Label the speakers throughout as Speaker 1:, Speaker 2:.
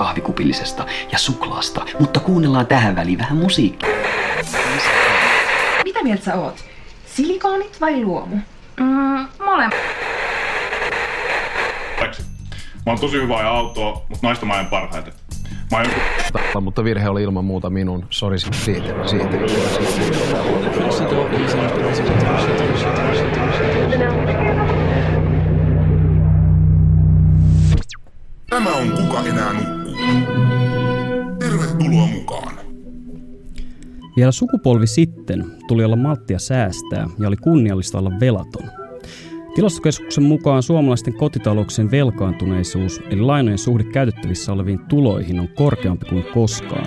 Speaker 1: kahvikupillisesta ja suklaasta, mutta kuunnellaan tähän väliin vähän musiikkia.
Speaker 2: Mitä mieltä sä oot? Silikoonit vai luomu?
Speaker 3: Mm, molemmat.
Speaker 4: Mä oon tosi hyvä ajaa autoa, mutta naista mä ajan parhaiten. Mä joku...
Speaker 5: mutta virhe oli ilman muuta minun. Sori siitä. siitä.
Speaker 6: Tämä on Kuka enää nukkuu.
Speaker 7: Vielä sukupolvi sitten tuli olla malttia säästää ja oli kunniallista olla velaton. Tilastokeskuksen mukaan suomalaisten kotitalouksien velkaantuneisuus eli lainojen suhde käytettävissä oleviin tuloihin on korkeampi kuin koskaan.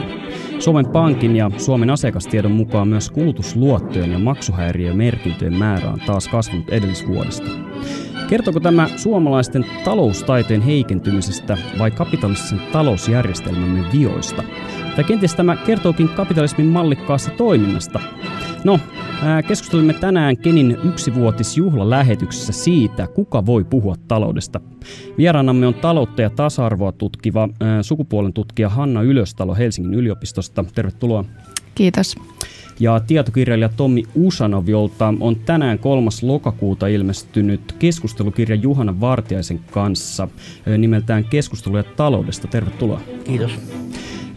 Speaker 7: Suomen Pankin ja Suomen asiakastiedon mukaan myös kulutusluottojen ja maksuhäiriömerkintöjen määrä on taas kasvanut edellisvuodesta. Kertooko tämä suomalaisten taloustaiteen heikentymisestä vai kapitalistisen talousjärjestelmämme vioista? Tai kenties tämä kertookin kapitalismin mallikkaasta toiminnasta? No, keskustelimme tänään Kenin yksivuotisjuhlalähetyksessä siitä, kuka voi puhua taloudesta. Vieraanamme on taloutta ja tasa-arvoa tutkiva sukupuolen tutkija Hanna Ylöstalo Helsingin yliopistosta. Tervetuloa.
Speaker 8: Kiitos
Speaker 7: ja tietokirjailija Tommi Usanov, jolta on tänään 3. lokakuuta ilmestynyt keskustelukirja Juhana Vartiaisen kanssa nimeltään Keskusteluja taloudesta. Tervetuloa.
Speaker 9: Kiitos.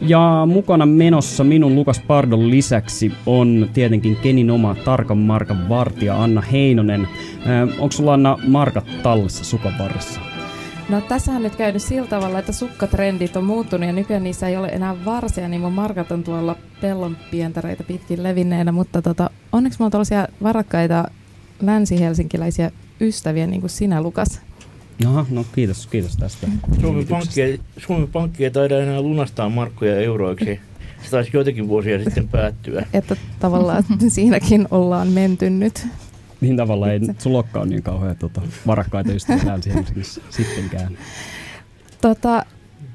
Speaker 7: Ja mukana menossa minun Lukas Pardon lisäksi on tietenkin Kenin oma tarkan markan vartija Anna Heinonen. Onko sulla Anna markat tallessa sukan varressa?
Speaker 8: No tässä on nyt käynyt sillä tavalla, että sukkatrendit on muuttunut ja nykyään niissä ei ole enää varsia, niin mun markat on tuolla pellon pientareita pitkin levinneenä, mutta tota, onneksi mulla on tällaisia varakkaita länsi-helsinkiläisiä ystäviä, niin kuin sinä Lukas.
Speaker 7: Aha, no kiitos, kiitos tästä.
Speaker 9: Suomen Pankki, Suomen Pankki ei taida enää lunastaa markkoja euroiksi. Se taisi joitakin vuosia sitten päättyä.
Speaker 8: Että tavallaan siinäkin ollaan menty nyt
Speaker 7: niin tavallaan ei sulla olekaan niin kauhean tota, varakkaita ystäviä Länsi-Helsingissä sittenkään.
Speaker 8: Tota,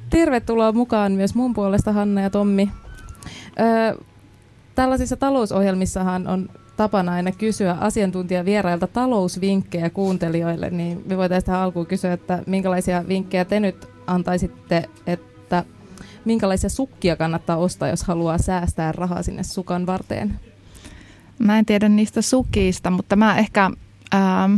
Speaker 8: tervetuloa mukaan myös mun puolesta Hanna ja Tommi. Ö, tällaisissa talousohjelmissahan on tapana aina kysyä asiantuntijavierailta talousvinkkejä kuuntelijoille, niin me voitaisiin tähän alkuun kysyä, että minkälaisia vinkkejä te nyt antaisitte, että minkälaisia sukkia kannattaa ostaa, jos haluaa säästää rahaa sinne sukan varteen?
Speaker 3: Mä en tiedä niistä sukista, mutta mä ehkä ähm,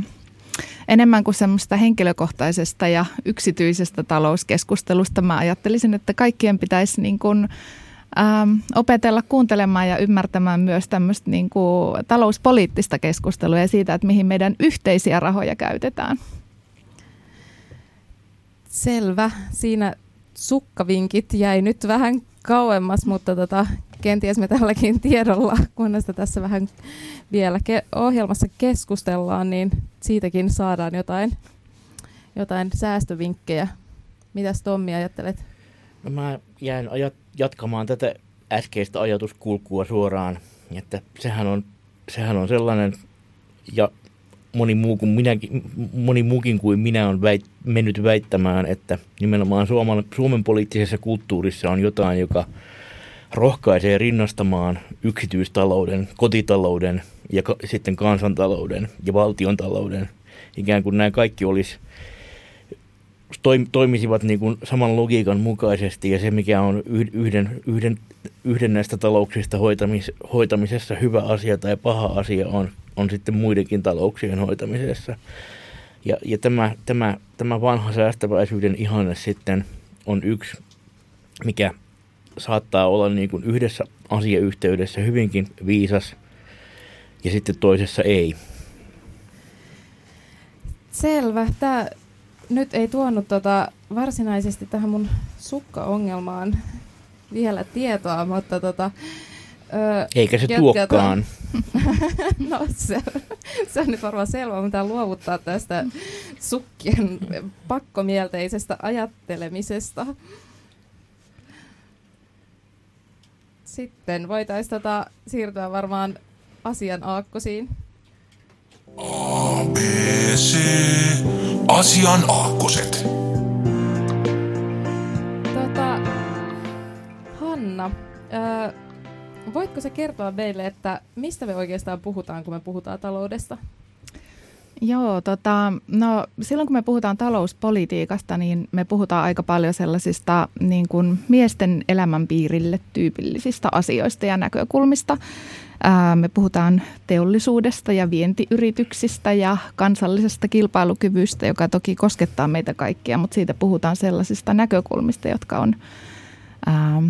Speaker 3: enemmän kuin semmoista henkilökohtaisesta ja yksityisestä talouskeskustelusta mä ajattelisin, että kaikkien pitäisi niin kuin, ähm, opetella kuuntelemaan ja ymmärtämään myös tämmöistä niin kuin talouspoliittista keskustelua ja siitä, että mihin meidän yhteisiä rahoja käytetään.
Speaker 8: Selvä. Siinä sukkavinkit jäi nyt vähän kauemmas, mutta tota, kenties me tälläkin tiedolla, kunnes tässä vähän vielä ke- ohjelmassa keskustellaan, niin siitäkin saadaan jotain, jotain säästövinkkejä. Mitäs Tommi ajattelet?
Speaker 9: No mä ajat, jatkamaan tätä äskeistä ajatuskulkua suoraan, että sehän on, sehän on sellainen, ja moni, muu kuin minäkin, moni muukin kuin minä on väit, mennyt väittämään, että nimenomaan Suomen, Suomen poliittisessa kulttuurissa on jotain, joka – rohkaisee rinnastamaan yksityistalouden, kotitalouden ja ka- sitten kansantalouden ja valtiontalouden. Ikään kuin nämä kaikki olisi toimisivat niin kuin saman logiikan mukaisesti ja se mikä on yhden, yhden, yhden näistä talouksista hoitamis, hoitamisessa hyvä asia tai paha asia on, on sitten muidenkin talouksien hoitamisessa. Ja, ja tämä, tämä, tämä vanha säästäväisyyden ihanne sitten on yksi, mikä saattaa olla niin kuin yhdessä asiayhteydessä hyvinkin viisas ja sitten toisessa ei.
Speaker 8: Selvä. Tämä nyt ei tuonut tota varsinaisesti tähän mun sukkaongelmaan vielä tietoa, mutta tota,
Speaker 9: Öö, Eikä se tuokkaan.
Speaker 8: no se, se on nyt varmaan selvä, mitä luovuttaa tästä sukkien pakkomielteisestä ajattelemisesta. Sitten voitaisiin tota, siirtyä varmaan asian aakkosiin.
Speaker 6: A, B, C, asian aakkoset.
Speaker 8: Tota, Hanna, ää, voitko se kertoa meille, että mistä me oikeastaan puhutaan, kun me puhutaan taloudesta?
Speaker 3: Joo, tota, no silloin kun me puhutaan talouspolitiikasta, niin me puhutaan aika paljon sellaisista niin kuin miesten elämänpiirille tyypillisistä asioista ja näkökulmista. Ää, me puhutaan teollisuudesta ja vientiyrityksistä ja kansallisesta kilpailukyvystä, joka toki koskettaa meitä kaikkia, mutta siitä puhutaan sellaisista näkökulmista, jotka on ää,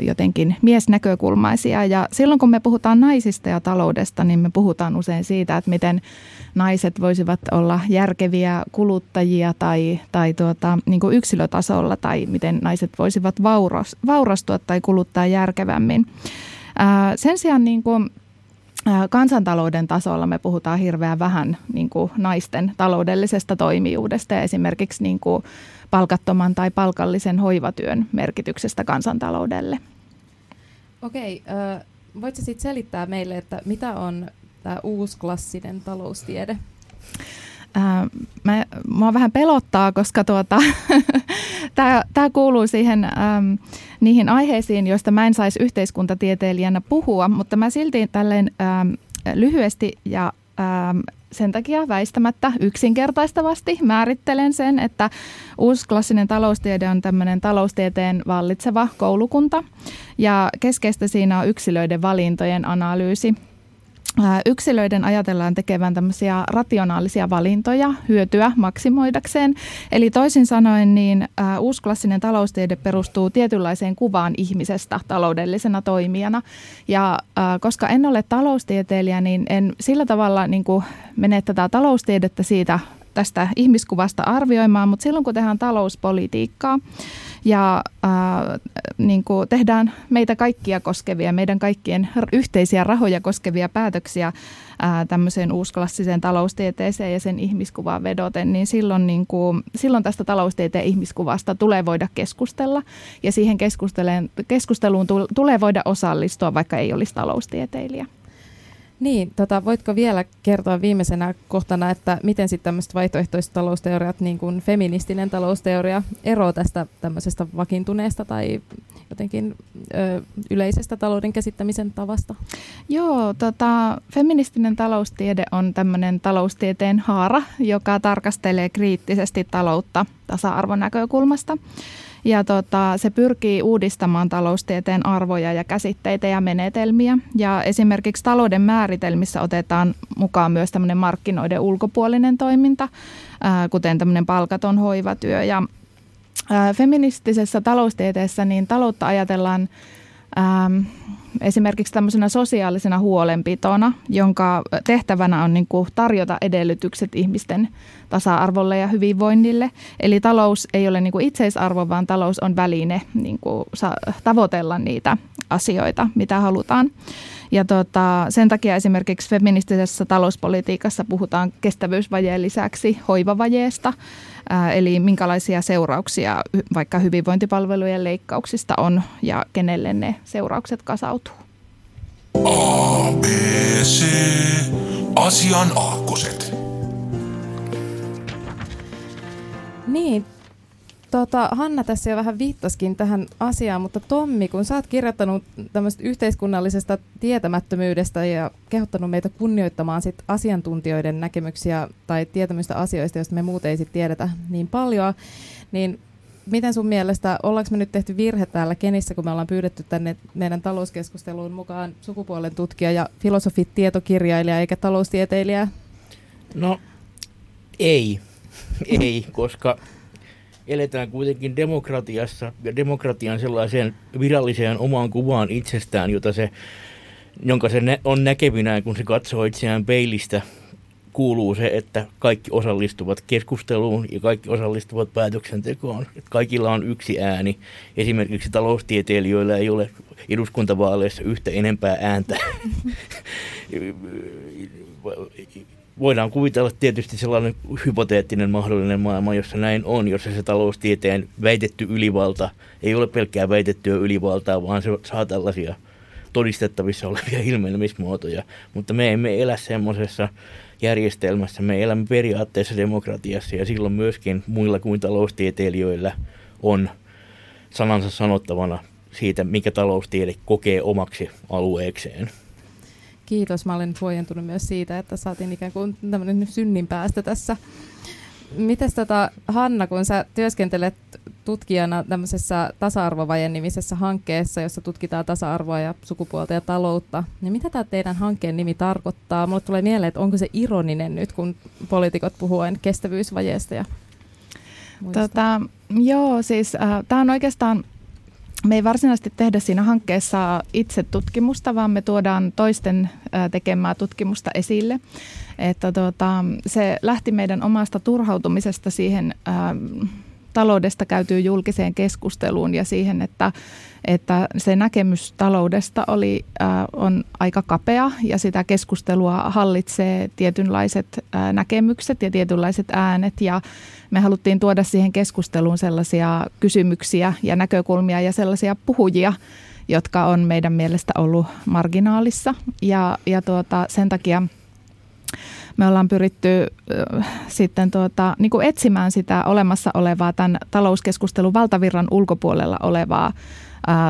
Speaker 3: jotenkin miesnäkökulmaisia. Ja silloin kun me puhutaan naisista ja taloudesta, niin me puhutaan usein siitä, että miten naiset voisivat olla järkeviä kuluttajia tai, tai tuota, niin kuin yksilötasolla tai miten naiset voisivat vauras, vaurastua tai kuluttaa järkevämmin. Sen sijaan niin kuin kansantalouden tasolla me puhutaan hirveän vähän niin kuin naisten taloudellisesta toimijuudesta ja esimerkiksi niin kuin palkattoman tai palkallisen hoivatyön merkityksestä kansantaloudelle.
Speaker 8: Okei, äh, voitko sitten selittää meille, että mitä on tämä uusklassinen taloustiede?
Speaker 3: Mä, mua vähän pelottaa, koska tuota, tämä kuuluu siihen, ähm, niihin aiheisiin, joista mä en saisi yhteiskuntatieteilijänä puhua, mutta mä silti tälleen ähm, lyhyesti ja ähm, sen takia väistämättä yksinkertaistavasti määrittelen sen, että uusi klassinen taloustiede on tämmöinen taloustieteen vallitseva koulukunta. Ja keskeistä siinä on yksilöiden valintojen analyysi yksilöiden ajatellaan tekevän tämmöisiä rationaalisia valintoja hyötyä maksimoidakseen. Eli toisin sanoen niin uusklassinen taloustiede perustuu tietynlaiseen kuvaan ihmisestä taloudellisena toimijana. Ja koska en ole taloustieteilijä, niin en sillä tavalla niin kuin mene tätä taloustiedettä siitä tästä ihmiskuvasta arvioimaan, mutta silloin kun tehdään talouspolitiikkaa, ja äh, niin kuin tehdään meitä kaikkia koskevia, meidän kaikkien yhteisiä rahoja koskevia päätöksiä äh, tämmöiseen uusklassiseen taloustieteeseen ja sen ihmiskuvaan vedoten, niin silloin, niin kuin, silloin tästä taloustieteen ihmiskuvasta tulee voida keskustella ja siihen keskusteluun tulee voida osallistua, vaikka ei olisi taloustieteilijä.
Speaker 8: Niin, tota, voitko vielä kertoa viimeisenä kohtana, että miten sitten tämmöiset vaihtoehtoiset talousteoriat, niin kuin feministinen talousteoria, eroaa tästä tämmöisestä vakiintuneesta tai jotenkin ö, yleisestä talouden käsittämisen tavasta?
Speaker 3: Joo, tota, feministinen taloustiede on tämmöinen taloustieteen haara, joka tarkastelee kriittisesti taloutta tasa-arvonäkökulmasta. Ja tota, se pyrkii uudistamaan taloustieteen arvoja ja käsitteitä ja menetelmiä. Ja esimerkiksi talouden määritelmissä otetaan mukaan myös tämmöinen markkinoiden ulkopuolinen toiminta, kuten tämmöinen palkaton hoivatyö. Ja feministisessä taloustieteessä niin taloutta ajatellaan ähm, esimerkiksi tämmöisenä sosiaalisena huolenpitona, jonka tehtävänä on niin kuin tarjota edellytykset ihmisten tasa-arvolle ja hyvinvoinnille. Eli talous ei ole niin kuin itseisarvo, vaan talous on väline niin kuin tavoitella niitä asioita, mitä halutaan. Ja tota, sen takia esimerkiksi feministisessä talouspolitiikassa puhutaan kestävyysvajeen lisäksi hoivavajeesta, eli minkälaisia seurauksia vaikka hyvinvointipalvelujen leikkauksista on ja kenelle ne seuraukset kasautuu.
Speaker 6: A, B, C, asian aakkoset.
Speaker 8: Niin, Tota, Hanna tässä jo vähän viittaskin tähän asiaan, mutta Tommi, kun sä oot kirjoittanut tämmöistä yhteiskunnallisesta tietämättömyydestä ja kehottanut meitä kunnioittamaan sit asiantuntijoiden näkemyksiä tai tietämystä asioista, joista me muuten ei sit tiedetä niin paljon, niin miten sun mielestä, ollaanko me nyt tehty virhe täällä Kenissä, kun me ollaan pyydetty tänne meidän talouskeskusteluun mukaan sukupuolen tutkija ja filosofit, tietokirjailija eikä taloustieteilijä?
Speaker 9: No ei, ei, koska eletään kuitenkin demokratiassa ja demokratian sellaiseen viralliseen omaan kuvaan itsestään, jota se, jonka se on näkevinään, kun se katsoo itseään peilistä, kuuluu se, että kaikki osallistuvat keskusteluun ja kaikki osallistuvat päätöksentekoon. Että kaikilla on yksi ääni. Esimerkiksi taloustieteilijöillä ei ole eduskuntavaaleissa yhtä enempää ääntä voidaan kuvitella tietysti sellainen hypoteettinen mahdollinen maailma, jossa näin on, jossa se taloustieteen väitetty ylivalta ei ole pelkkää väitettyä ylivaltaa, vaan se saa tällaisia todistettavissa olevia ilmenemismuotoja. Mutta me emme elä semmoisessa järjestelmässä, me elämme periaatteessa demokratiassa ja silloin myöskin muilla kuin taloustieteilijöillä on sanansa sanottavana siitä, mikä taloustiede kokee omaksi alueekseen.
Speaker 8: Kiitos, mä olen huojentunut myös siitä, että saatiin ikään kuin tämmöinen synnin päästä tässä. Mites tota, Hanna, kun sä työskentelet tutkijana tämmöisessä tasa-arvovajen nimisessä hankkeessa, jossa tutkitaan tasa-arvoa ja sukupuolta ja taloutta, niin mitä tämä teidän hankkeen nimi tarkoittaa? Mulle tulee mieleen, että onko se ironinen nyt, kun poliitikot puhuvat kestävyysvajeesta ja
Speaker 3: Tota, joo, siis äh, tämä on oikeastaan me ei varsinaisesti tehdä siinä hankkeessa itse tutkimusta, vaan me tuodaan toisten tekemää tutkimusta esille. Että tota, se lähti meidän omasta turhautumisesta siihen ää, taloudesta käytyy julkiseen keskusteluun ja siihen, että, että se näkemys taloudesta oli, ää, on aika kapea ja sitä keskustelua hallitsee tietynlaiset ää, näkemykset ja tietynlaiset äänet ja me haluttiin tuoda siihen keskusteluun sellaisia kysymyksiä ja näkökulmia ja sellaisia puhujia, jotka on meidän mielestä ollut marginaalissa. Ja, ja tuota, sen takia me ollaan pyritty äh, sitten tuota, niin kuin etsimään sitä olemassa olevaa tämän talouskeskustelun valtavirran ulkopuolella olevaa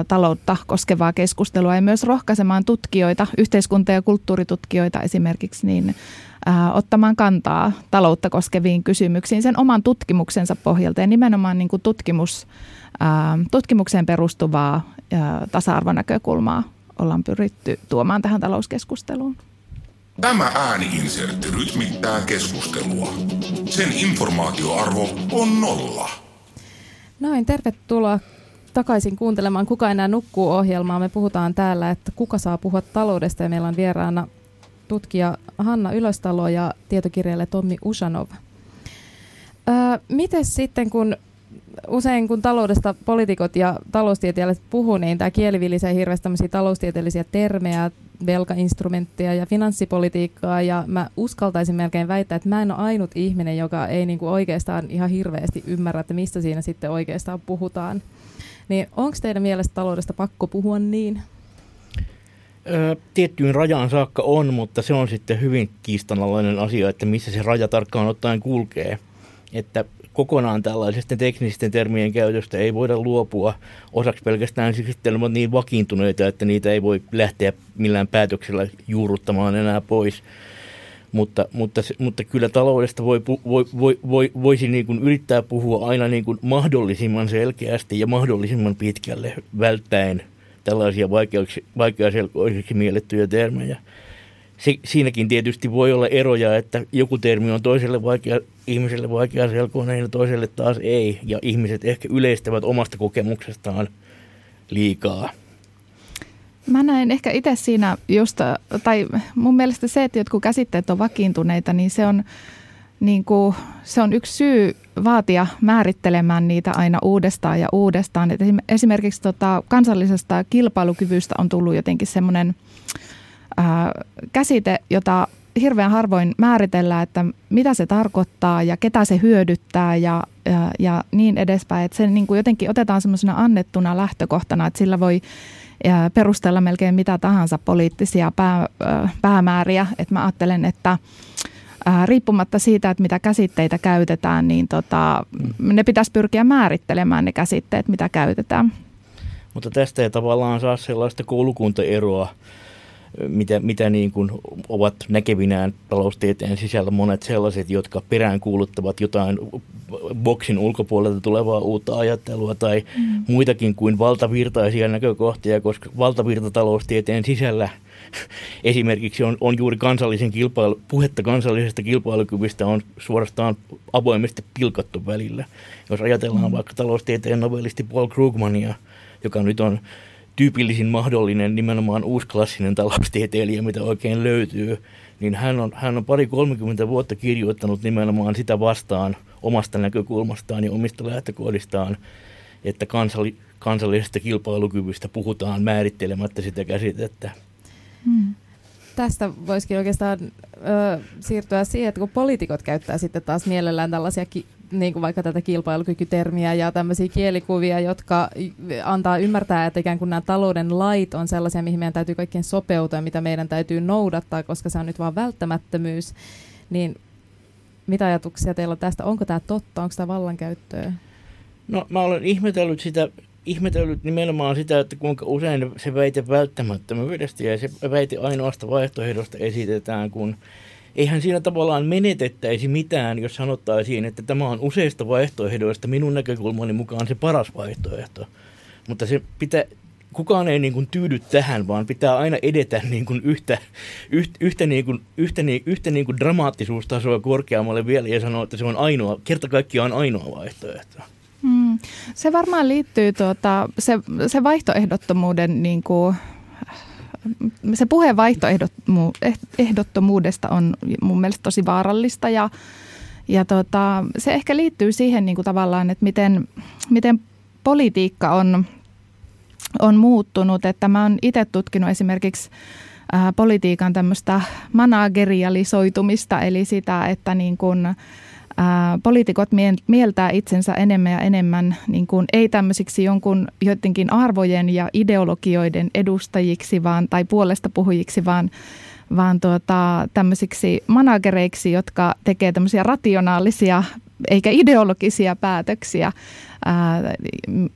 Speaker 3: taloutta koskevaa keskustelua ja myös rohkaisemaan tutkijoita, yhteiskunta- ja kulttuuritutkijoita esimerkiksi, niin ää, ottamaan kantaa taloutta koskeviin kysymyksiin sen oman tutkimuksensa pohjalta ja nimenomaan niin kuin tutkimus, ää, tutkimukseen perustuvaa ää, tasa-arvonäkökulmaa ollaan pyritty tuomaan tähän talouskeskusteluun.
Speaker 6: Tämä ääniinsertti rytmittää keskustelua. Sen informaatioarvo on nolla.
Speaker 8: Noin, tervetuloa takaisin kuuntelemaan Kuka enää nukkuu ohjelmaa. Me puhutaan täällä, että kuka saa puhua taloudesta ja meillä on vieraana tutkija Hanna Ylöstalo ja tietokirjailija Tommi Usanov. Öö, miten sitten, kun usein kun taloudesta poliitikot ja taloustieteilijät puhuu, niin tämä kieli vilisee hirveästi taloustieteellisiä termejä, velkainstrumentteja ja finanssipolitiikkaa, ja mä uskaltaisin melkein väittää, että mä en ole ainut ihminen, joka ei niinku oikeastaan ihan hirveästi ymmärrä, että mistä siinä sitten oikeastaan puhutaan. Niin onko teidän mielestä taloudesta pakko puhua niin?
Speaker 9: Tiettyyn rajaan saakka on, mutta se on sitten hyvin kiistanalainen asia, että missä se raja tarkkaan ottaen kulkee. Että kokonaan tällaisesta teknisten termien käytöstä ei voida luopua osaksi pelkästään siksi, että ne ovat niin vakiintuneita, että niitä ei voi lähteä millään päätöksellä juurruttamaan enää pois. Mutta, mutta, mutta kyllä taloudesta voi, voi, voi, voi, voisi niin kuin yrittää puhua aina niin kuin mahdollisimman selkeästi ja mahdollisimman pitkälle välttäen tällaisia vaikeaselkoisiksi miellettyjä termejä se, siinäkin tietysti voi olla eroja, että joku termi on toiselle vaikea, ihmiselle vaikea selkoinen ja toiselle taas ei. Ja ihmiset ehkä yleistävät omasta kokemuksestaan liikaa.
Speaker 3: Mä näen ehkä itse siinä just, tai mun mielestä se, että jotkut käsitteet on vakiintuneita, niin se on, niin kuin, se on yksi syy vaatia määrittelemään niitä aina uudestaan ja uudestaan. Et esimerkiksi tota, kansallisesta kilpailukyvystä on tullut jotenkin semmoinen käsite, jota hirveän harvoin määritellään, että mitä se tarkoittaa ja ketä se hyödyttää ja, ja, ja niin edespäin. Että se niin kuin jotenkin otetaan semmoisena annettuna lähtökohtana, että sillä voi perustella melkein mitä tahansa poliittisia pää, päämääriä. Että mä ajattelen, että riippumatta siitä, että mitä käsitteitä käytetään, niin tota, ne pitäisi pyrkiä määrittelemään ne käsitteet, mitä käytetään.
Speaker 9: Mutta tästä ei tavallaan saa sellaista koulukuntaeroa mitä, mitä niin kuin ovat näkevinään taloustieteen sisällä monet sellaiset, jotka peräänkuuluttavat jotain boksin ulkopuolelta tulevaa uutta ajattelua tai mm. muitakin kuin valtavirtaisia näkökohtia, koska valtavirtataloustieteen sisällä esimerkiksi on, on juuri kansallisen kilpailu, puhetta kansallisesta kilpailukyvystä on suorastaan avoimesti pilkattu välillä. Jos ajatellaan mm. vaikka taloustieteen novellisti Paul Krugmania, joka nyt on tyypillisin mahdollinen nimenomaan uusklassinen taloustieteilijä, mitä oikein löytyy, niin hän on, hän on pari 30 vuotta kirjoittanut nimenomaan sitä vastaan omasta näkökulmastaan ja omista lähtökohdistaan, että kansalli, kansallisesta kilpailukyvystä puhutaan määrittelemättä sitä käsitettä. Hmm.
Speaker 8: Tästä voisikin oikeastaan ö, siirtyä siihen, että kun poliitikot käyttää sitten taas mielellään tällaisia ki- niin kuin vaikka tätä kilpailukykytermiä ja tämmöisiä kielikuvia, jotka antaa ymmärtää, että ikään kuin nämä talouden lait on sellaisia, mihin meidän täytyy kaikkien sopeutua, mitä meidän täytyy noudattaa, koska se on nyt vaan välttämättömyys. Niin mitä ajatuksia teillä on tästä? Onko tämä totta? Onko tämä vallankäyttöä?
Speaker 9: No mä olen ihmetellyt sitä ihmetellyt nimenomaan sitä, että kuinka usein se väite välttämättömyydestä ja se väite ainoasta vaihtoehdosta esitetään, kun eihän siinä tavallaan menetettäisi mitään, jos sanottaisiin, että tämä on useista vaihtoehdoista minun näkökulmani mukaan se paras vaihtoehto. Mutta se pitää, kukaan ei niin kuin tyydy tähän, vaan pitää aina edetä niin kuin yhtä, yhtä, yhtä, niin kuin, yhtä, niin, yhtä niin kuin dramaattisuustasoa korkeammalle vielä ja sanoa, että se on ainoa, kerta kaikkiaan ainoa vaihtoehto.
Speaker 3: Hmm. Se varmaan liittyy, tuota, se, se vaihtoehdottomuuden, niin kuin, se puheen vaihtoehdottomuudesta on mun mielestä tosi vaarallista ja, ja tuota, se ehkä liittyy siihen niin kuin tavallaan, että miten, miten politiikka on, on muuttunut. Että mä oon itse tutkinut esimerkiksi ää, politiikan tämmöistä managerialisoitumista, eli sitä, että niin kuin, ää, poliitikot mieltää itsensä enemmän ja enemmän niin kuin, ei tämmöisiksi jonkun joidenkin arvojen ja ideologioiden edustajiksi vaan, tai puolesta puhujiksi, vaan vaan tuota, tämmöisiksi managereiksi, jotka tekee tämmöisiä rationaalisia eikä ideologisia päätöksiä, ää,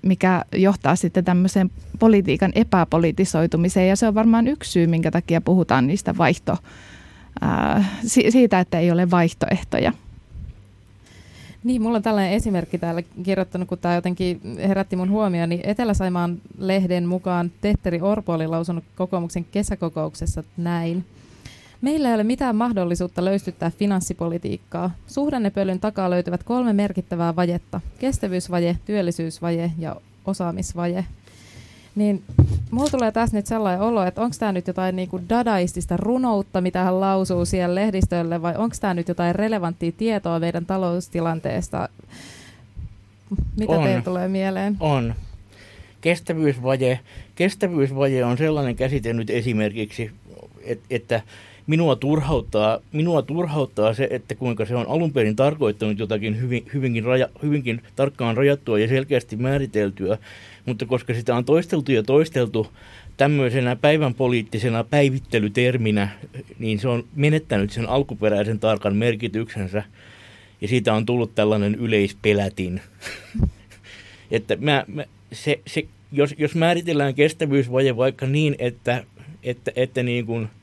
Speaker 3: mikä johtaa sitten tämmöiseen politiikan epäpolitisoitumiseen. Ja se on varmaan yksi syy, minkä takia puhutaan niistä vaihto, ää, siitä, että ei ole vaihtoehtoja.
Speaker 8: Niin, mulla on tällainen esimerkki täällä kirjoittanut, kun tämä jotenkin herätti mun huomioon, niin Etelä-Saimaan lehden mukaan Tetteri Orpo oli lausunut kokoomuksen kesäkokouksessa näin. Meillä ei ole mitään mahdollisuutta löystyttää finanssipolitiikkaa. Suhdannepölyn takaa löytyvät kolme merkittävää vajetta. Kestävyysvaje, työllisyysvaje ja osaamisvaje. Niin mulla tulee tässä nyt sellainen olo, että onko tämä nyt jotain niinku dadaistista runoutta, mitä hän lausuu siellä lehdistölle, vai onko tämä nyt jotain relevanttia tietoa meidän taloustilanteesta? Mitä on. teille tulee mieleen?
Speaker 9: On. Kestävyysvaje. Kestävyysvaje on sellainen käsite nyt esimerkiksi, että, että minua turhauttaa, minua turhauttaa se, että kuinka se on alun perin tarkoittanut jotakin hyvin, hyvinkin, raja, hyvinkin tarkkaan rajattua ja selkeästi määriteltyä, mutta koska sitä on toisteltu ja toisteltu tämmöisenä päivän poliittisena päivittelyterminä, niin se on menettänyt sen alkuperäisen tarkan merkityksensä ja siitä on tullut tällainen yleispelätin. että mä, mä, se, se, jos, jos määritellään kestävyysvaje vaikka niin, että, että, että niin kuin –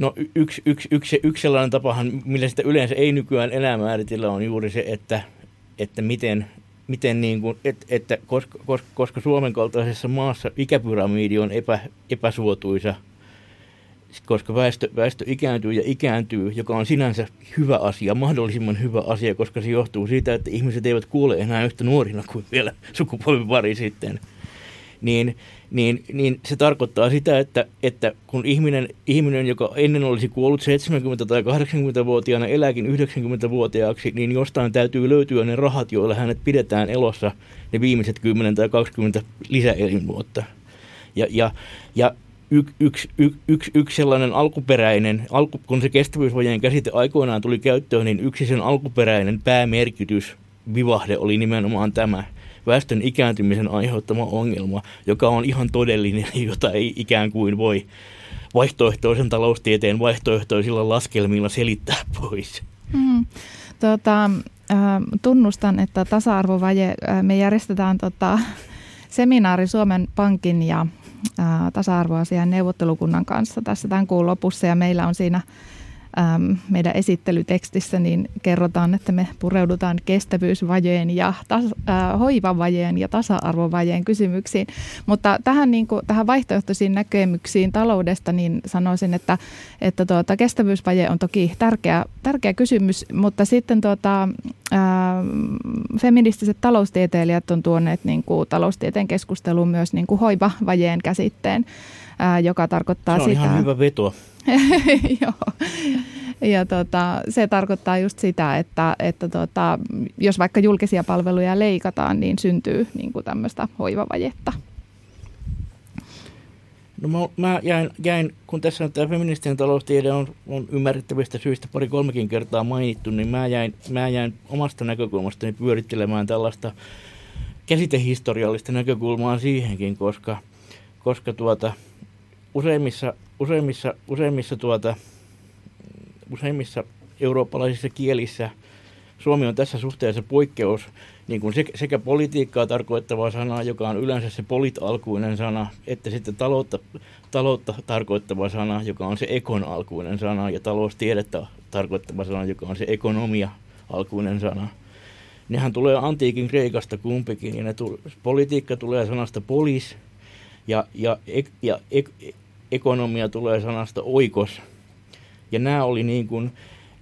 Speaker 9: No yksi, yksi, yksi, yksi sellainen tapahan, millä sitä yleensä ei nykyään enää määritellä, on juuri se, että, että miten, miten niin kuin, et, että koska, koska, koska Suomen kaltaisessa maassa ikäpyramidi on epä, epäsuotuisa, koska väestö, väestö ikääntyy ja ikääntyy, joka on sinänsä hyvä asia, mahdollisimman hyvä asia, koska se johtuu siitä, että ihmiset eivät kuole enää yhtä nuorina kuin vielä sukupolvi sitten, niin niin, niin se tarkoittaa sitä, että, että kun ihminen, ihminen, joka ennen olisi kuollut 70- tai 80-vuotiaana, elääkin 90-vuotiaaksi, niin jostain täytyy löytyä ne rahat, joilla hänet pidetään elossa ne viimeiset 10 tai 20 lisäelinvuotta. Ja, ja, ja yksi yks, yks, yks, yks sellainen alkuperäinen, alku, kun se kestävyysvajeen käsite aikoinaan tuli käyttöön, niin yksi sen alkuperäinen päämerkitys, vivahde oli nimenomaan tämä – väestön ikääntymisen aiheuttama ongelma, joka on ihan todellinen, jota ei ikään kuin voi vaihtoehtoisen taloustieteen vaihtoehtoisilla laskelmilla selittää pois.
Speaker 3: Mm. Tota, äh, tunnustan, että tasa-arvovaje, äh, me järjestetään tota, seminaari Suomen Pankin ja äh, tasa-arvoasian neuvottelukunnan kanssa tässä tämän kuun lopussa ja meillä on siinä äm, meidän esittelytekstissä niin kerrotaan, että me pureudutaan kestävyysvajeen ja tas, äh, hoivavajeen ja tasa-arvovajeen kysymyksiin. Mutta tähän, niin kuin, tähän vaihtoehtoisiin näkemyksiin taloudesta niin sanoisin, että, että tuota, kestävyysvaje on toki tärkeä, tärkeä kysymys, mutta sitten tuota, äh, feministiset taloustieteilijät on tuoneet niin kuin, taloustieteen keskusteluun myös niin kuin hoivavajeen käsitteen, äh, joka tarkoittaa
Speaker 9: sitä...
Speaker 3: Se on
Speaker 9: sitä, ihan hyvä veto.
Speaker 3: Joo. Ja tota, se tarkoittaa just sitä, että, että tota, jos vaikka julkisia palveluja leikataan, niin syntyy niin kuin tämmöistä hoivavajetta.
Speaker 9: No mä, mä jäin, jäin, kun tässä on tämä feministinen taloustiede on, on ymmärrettävistä syistä pari-kolmekin kertaa mainittu, niin mä jäin, mä jäin omasta näkökulmastani pyörittelemään tällaista käsitehistoriallista näkökulmaa siihenkin, koska, koska tuota, useimmissa useimmissa, useimmissa, tuota, useimmissa eurooppalaisissa kielissä Suomi on tässä suhteessa poikkeus niin kuin sekä politiikkaa tarkoittava sana, joka on yleensä se polit-alkuinen sana, että sitten taloutta, taloutta tarkoittava sana, joka on se ekon-alkuinen sana, ja taloustiedettä tarkoittava sana, joka on se ekonomia-alkuinen sana. Nehän tulee antiikin Kreikasta kumpikin, ja ne tu- politiikka tulee sanasta polis, ja, ja, ja, ja ek, ekonomia tulee sanasta oikos. Ja nämä oli niin kuin,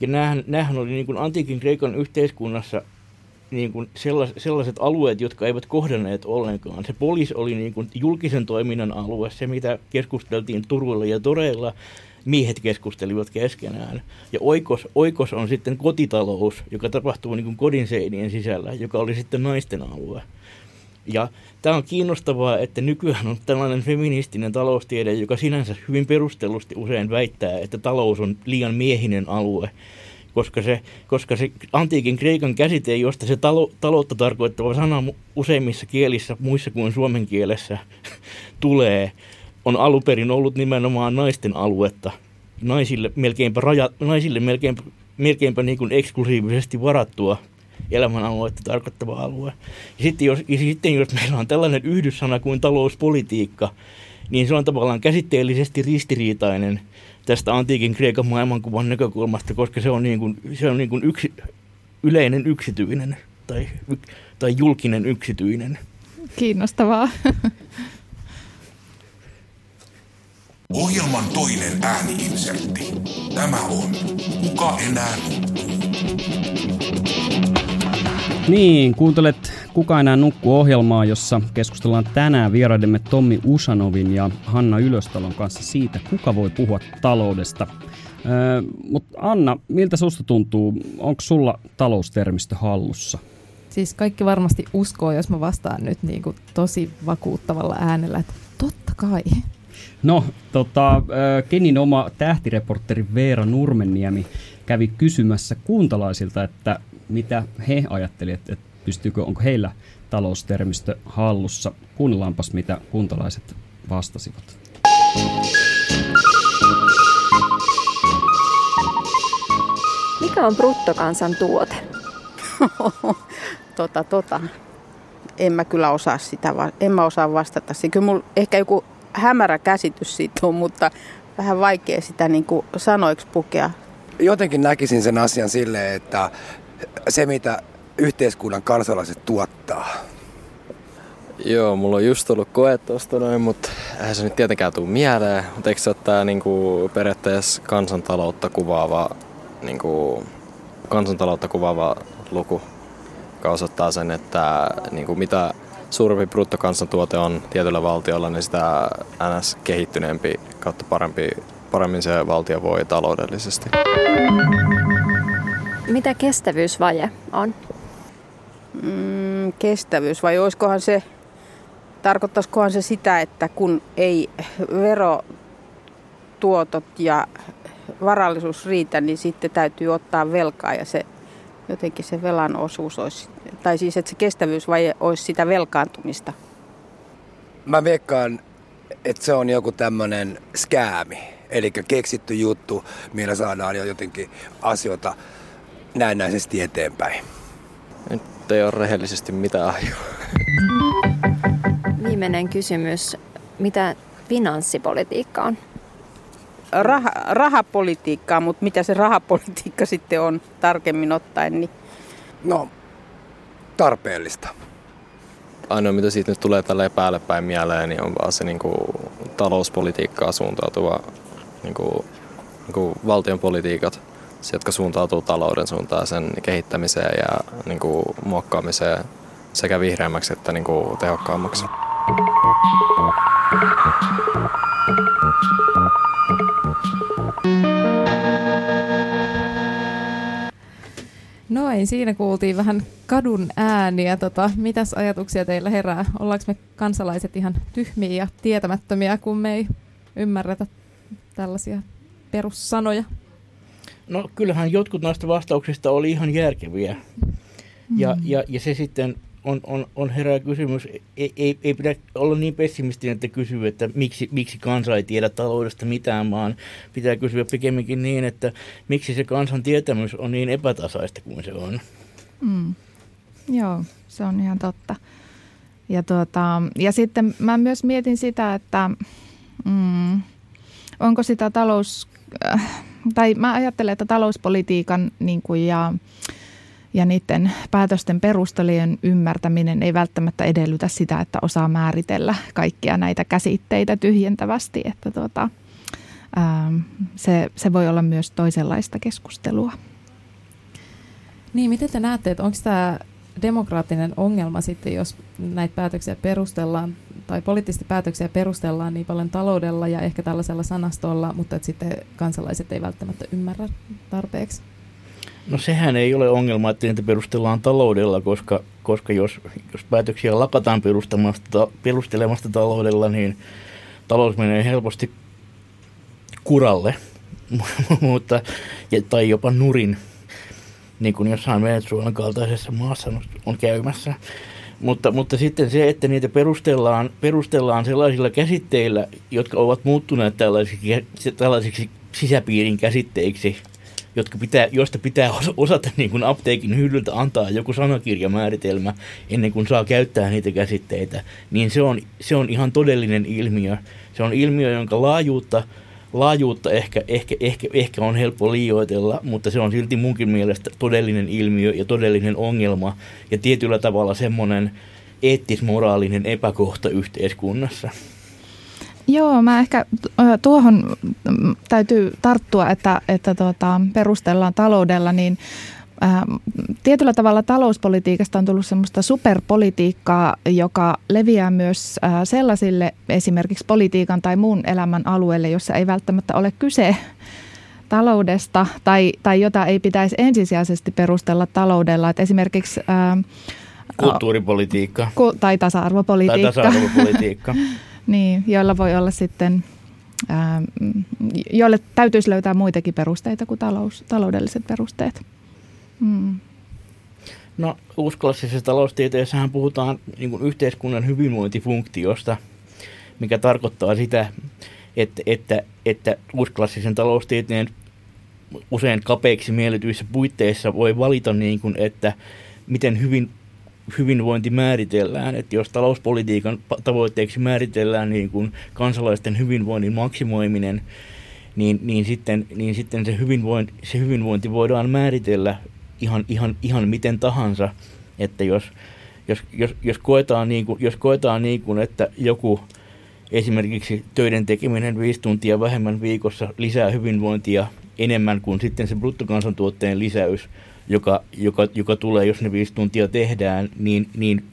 Speaker 9: ja näähän, näähän oli niin kuin antiikin Kreikan yhteiskunnassa niin kuin sellas, sellaiset alueet, jotka eivät kohdanneet ollenkaan. Se polis oli niin kuin julkisen toiminnan alue, se mitä keskusteltiin Turuilla ja Toreilla, miehet keskustelivat keskenään. Ja oikos, oikos on sitten kotitalous, joka tapahtuu niin kuin kodin seinien sisällä, joka oli sitten naisten alue. Ja tämä on kiinnostavaa, että nykyään on tällainen feministinen taloustiede, joka sinänsä hyvin perustellusti usein väittää, että talous on liian miehinen alue koska se, koska se antiikin kreikan käsite, josta se talo, taloutta tarkoittava sana useimmissa kielissä, muissa kuin suomen kielessä, tulee, on aluperin ollut nimenomaan naisten aluetta. Naisille melkeinpä, raja, naisille melkeinpä, melkeinpä niin kuin eksklusiivisesti varattua elämän aluetta tarkoittava alue. Ja sitten jos, ja sitten jos meillä on tällainen yhdyssana kuin talouspolitiikka, niin se on tavallaan käsitteellisesti ristiriitainen tästä antiikin Kreikan maailmankuvan näkökulmasta, koska se on, niin kuin, se on niin kuin yksi, yleinen yksityinen tai, tai julkinen yksityinen.
Speaker 3: Kiinnostavaa.
Speaker 6: Ohjelman toinen ääniinsertti. Tämä on Kuka enää nukkuu?
Speaker 7: Niin, kuuntelet Kuka enää nukkuu ohjelmaa, jossa keskustellaan tänään vieraidemme Tommi Usanovin ja Hanna Ylöstalon kanssa siitä, kuka voi puhua taloudesta. Öö, Mutta Anna, miltä susta tuntuu? Onko sulla taloustermistö hallussa?
Speaker 8: Siis kaikki varmasti uskoo, jos mä vastaan nyt niin kuin tosi vakuuttavalla äänellä, että totta kai.
Speaker 7: No, tota, Kenin oma tähtireporteri Veera Nurmenniemi kävi kysymässä kuntalaisilta, että mitä he ajattelivat, että pystyykö, onko heillä taloustermistö hallussa. Kuunnellaanpas, mitä kuntalaiset vastasivat.
Speaker 10: Mikä on bruttokansantuote?
Speaker 11: tota, tota. En mä kyllä osaa sitä, en mä osaa vastata. Kyllä mulla ehkä joku hämärä käsitys siitä on, mutta vähän vaikea sitä niin kuin sanoiksi pukea.
Speaker 12: Jotenkin näkisin sen asian silleen, että se mitä yhteiskunnan kansalaiset tuottaa.
Speaker 13: Joo, mulla on just ollut koe tuosta noin, mutta eihän se nyt tietenkään tule mieleen. Mutta eikö se ole tämä niinku, periaatteessa kansantaloutta kuvaava, niinku, kansantaloutta kuvaava luku, joka osoittaa sen, että niinku, mitä suurempi bruttokansantuote on tietyllä valtiolla, niin sitä ns. kehittyneempi kautta parempi, paremmin se valtio voi taloudellisesti.
Speaker 10: Mitä kestävyysvaje on?
Speaker 11: Mm, kestävyys vai olisikohan se, tarkoittaisikohan se sitä, että kun ei verotuotot ja varallisuus riitä, niin sitten täytyy ottaa velkaa ja se jotenkin se velan osuus olisi, tai siis että se kestävyysvaje olisi sitä velkaantumista.
Speaker 12: Mä veikkaan, että se on joku tämmöinen skäämi, eli keksitty juttu, millä saadaan jo jotenkin asioita näennäisesti eteenpäin.
Speaker 13: Nyt ei ole rehellisesti mitään ajua.
Speaker 10: Viimeinen kysymys. Mitä finanssipolitiikka on?
Speaker 11: Rah- rahapolitiikkaa, mutta mitä se rahapolitiikka sitten on tarkemmin ottaen? Niin...
Speaker 12: No, tarpeellista.
Speaker 13: Ainoa mitä siitä nyt tulee tälle päälle päin mieleen, niin on vaan se niin kuin, talouspolitiikkaa suuntautuva niin kuin, niin kuin valtion politiikat jotka suuntautuu talouden suuntaan sen kehittämiseen ja niin kuin, muokkaamiseen sekä vihreämmäksi että niin kuin, tehokkaammaksi.
Speaker 8: Noin, siinä kuultiin vähän kadun ääniä. Tota, mitäs ajatuksia teillä herää? Ollaanko me kansalaiset ihan tyhmiä ja tietämättömiä, kun me ei ymmärretä tällaisia perussanoja?
Speaker 9: No kyllähän jotkut näistä vastauksista oli ihan järkeviä. Ja, mm. ja, ja se sitten on, on, on herää kysymys, ei, ei, ei pidä olla niin pessimistinen, että kysyy, että miksi, miksi kansa ei tiedä taloudesta mitään, vaan pitää kysyä pikemminkin niin, että miksi se kansan tietämys on niin epätasaista kuin se on.
Speaker 3: Mm. Joo, se on ihan totta. Ja, tuota, ja sitten mä myös mietin sitä, että mm, onko sitä talous, äh, tai mä ajattelen, että talouspolitiikan niin kuin ja, ja niiden päätösten perustelujen ymmärtäminen ei välttämättä edellytä sitä, että osaa määritellä kaikkia näitä käsitteitä tyhjentävästi, että tuota, ähm, se, se voi olla myös toisenlaista keskustelua.
Speaker 8: Niin, miten te näette, että onko tämä demokraattinen ongelma sitten, jos näitä päätöksiä perustellaan, tai poliittisesti päätöksiä perustellaan niin paljon taloudella ja ehkä tällaisella sanastolla, mutta että sitten kansalaiset ei välttämättä ymmärrä tarpeeksi?
Speaker 9: No sehän ei ole ongelma, että niitä perustellaan taloudella, koska, koska jos, jos päätöksiä lakataan perustelemasta, perustelemasta taloudella, niin talous menee helposti kuralle, mutta, tai jopa nurin niin kuin jossain Venezuelan kaltaisessa maassa on käymässä. Mutta, mutta sitten se, että niitä perustellaan, perustellaan sellaisilla käsitteillä, jotka ovat muuttuneet tällaisiksi, tällaisiksi sisäpiirin käsitteiksi, jotka pitää, joista pitää osata niin kuin apteekin hyllyltä antaa joku sanakirjamääritelmä ennen kuin saa käyttää niitä käsitteitä, niin se on, se on ihan todellinen ilmiö. Se on ilmiö, jonka laajuutta – laajuutta ehkä, ehkä, ehkä, ehkä on helppo liioitella, mutta se on silti munkin mielestä todellinen ilmiö ja todellinen ongelma ja tietyllä tavalla semmoinen eettis-moraalinen epäkohta yhteiskunnassa.
Speaker 3: Joo, mä ehkä tuohon täytyy tarttua, että, että tuota, perustellaan taloudella, niin Äh, tietyllä tavalla talouspolitiikasta on tullut semmoista superpolitiikkaa, joka leviää myös äh, sellaisille esimerkiksi politiikan tai muun elämän alueelle, jossa ei välttämättä ole kyse taloudesta tai, tai jota ei pitäisi ensisijaisesti perustella taloudella. Et esimerkiksi
Speaker 9: ää, Kulttuuripolitiikka.
Speaker 3: Ku, tai tasa-arvopolitiikka.
Speaker 9: Tai tasa-arvopolitiikka.
Speaker 3: niin, joilla voi olla sitten, ää, joille täytyisi löytää muitakin perusteita kuin talous, taloudelliset perusteet.
Speaker 9: Hmm. No uusklassisessa taloustieteessähän puhutaan niin kuin yhteiskunnan hyvinvointifunktiosta, mikä tarkoittaa sitä, että, että, että uusklassisen taloustieteen usein kapeiksi mielletyissä puitteissa voi valita, niin kuin, että miten hyvin hyvinvointi määritellään. Että jos talouspolitiikan tavoitteeksi määritellään niin kuin kansalaisten hyvinvoinnin maksimoiminen, niin, niin, sitten, niin sitten se, hyvinvointi, se hyvinvointi voidaan määritellä ihan, ihan, ihan miten tahansa, että jos, jos, jos, jos koetaan, niin kuin, jos koetaan niin kuin, että joku esimerkiksi töiden tekeminen viisi tuntia vähemmän viikossa lisää hyvinvointia enemmän kuin sitten se bruttokansantuotteen lisäys, joka, joka, joka tulee, jos ne viisi tuntia tehdään, niin, niin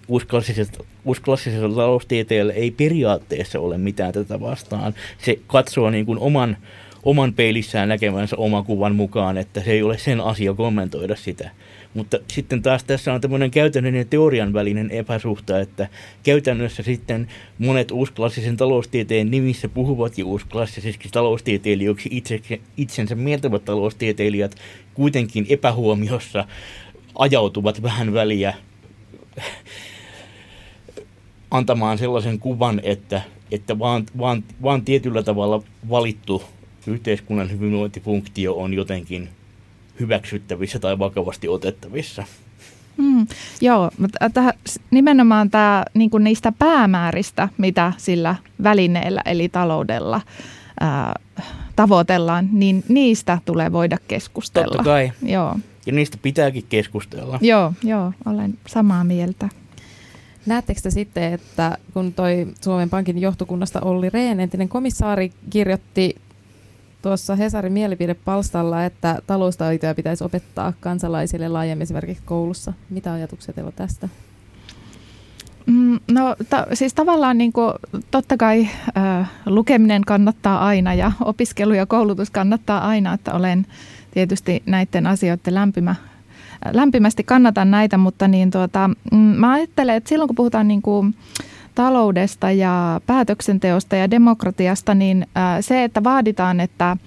Speaker 9: uusklassisella taloustieteellä ei periaatteessa ole mitään tätä vastaan. Se katsoo niin kuin oman oman peilissään näkemänsä oman kuvan mukaan, että se ei ole sen asia kommentoida sitä. Mutta sitten taas tässä on tämmöinen käytännön ja teorian välinen epäsuhta, että käytännössä sitten monet uusklassisen taloustieteen nimissä puhuvat ja uusklassisiksi taloustieteilijöiksi itse, itsensä mieltävät taloustieteilijät kuitenkin epähuomiossa ajautuvat vähän väliä antamaan sellaisen kuvan, että, että vaan, vaan, vaan tietyllä tavalla valittu yhteiskunnan hyvinvointifunktio on jotenkin hyväksyttävissä tai vakavasti otettavissa.
Speaker 3: Mm, joo, mutta täh, nimenomaan tämä niin niistä päämääristä, mitä sillä välineellä eli taloudella ää, tavoitellaan, niin niistä tulee voida keskustella.
Speaker 9: Totta kai.
Speaker 3: Joo.
Speaker 9: Ja niistä pitääkin keskustella.
Speaker 3: Joo, joo, olen samaa mieltä.
Speaker 8: Näettekö te sitten, että kun toi Suomen Pankin johtokunnasta Olli Rehn, entinen komissaari, kirjoitti tuossa Hesarin mielipidepalstalla, että taloustaitoja pitäisi opettaa kansalaisille laajemmin esimerkiksi koulussa. Mitä ajatuksia teillä on tästä?
Speaker 3: Mm, no ta, siis tavallaan niin kuin, totta kai äh, lukeminen kannattaa aina ja opiskelu ja koulutus kannattaa aina, että olen tietysti näiden asioiden lämpimä, lämpimästi kannatan näitä, mutta niin tuota, mm, mä ajattelen, että silloin kun puhutaan niin kuin, taloudesta ja päätöksenteosta ja demokratiasta, niin se, että vaaditaan, että,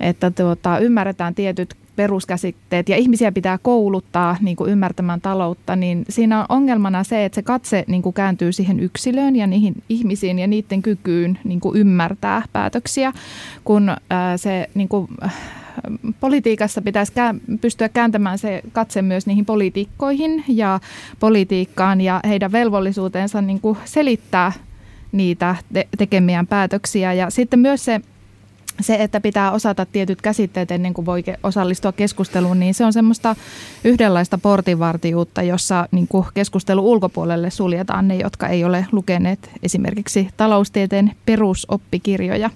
Speaker 3: että tuota, ymmärretään tietyt peruskäsitteet ja ihmisiä pitää kouluttaa niin kuin ymmärtämään taloutta, niin siinä on ongelmana se, että se katse niin kuin kääntyy siihen yksilöön ja niihin ihmisiin ja niiden kykyyn niin kuin ymmärtää päätöksiä, kun se niin kuin, politiikassa pitäisi pystyä kääntämään se katse myös niihin poliitikkoihin ja politiikkaan ja heidän velvollisuutensa niin kuin selittää niitä te- tekemiään päätöksiä. Ja sitten myös se se, että pitää osata tietyt käsitteet ennen kuin voi osallistua keskusteluun, niin se on semmoista yhdenlaista portinvartijuutta, jossa niin kuin keskustelu ulkopuolelle suljetaan ne, jotka ei ole lukeneet esimerkiksi taloustieteen perusoppikirjoja.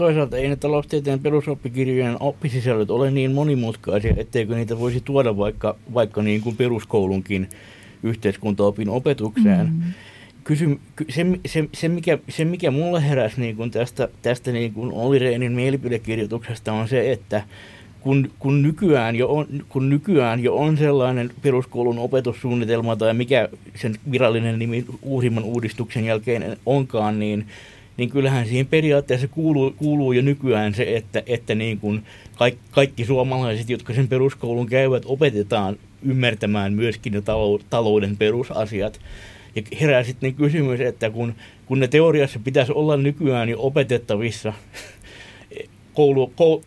Speaker 9: Toisaalta ei ne taloustieteen perusoppikirjojen oppisisällöt ole niin monimutkaisia, etteikö niitä voisi tuoda vaikka, vaikka niin kuin peruskoulunkin yhteiskuntaopin opetukseen. Mm kysy, se, se, se, mikä, se, mikä mulle heräsi niin kun tästä, tästä niin kun Olli Rehnin mielipidekirjoituksesta on se, että kun, kun, nykyään jo on, kun nykyään jo on sellainen peruskoulun opetussuunnitelma tai mikä sen virallinen nimi uusimman uudistuksen jälkeen onkaan, niin, niin kyllähän siihen periaatteessa kuuluu, kuuluu jo nykyään se, että, että niin kuin kaikki, kaikki suomalaiset, jotka sen peruskoulun käyvät, opetetaan ymmärtämään myöskin ne talouden perusasiat. Ja herää sitten kysymys, että kun, kun ne teoriassa pitäisi olla nykyään jo opetettavissa, koulu, koulu,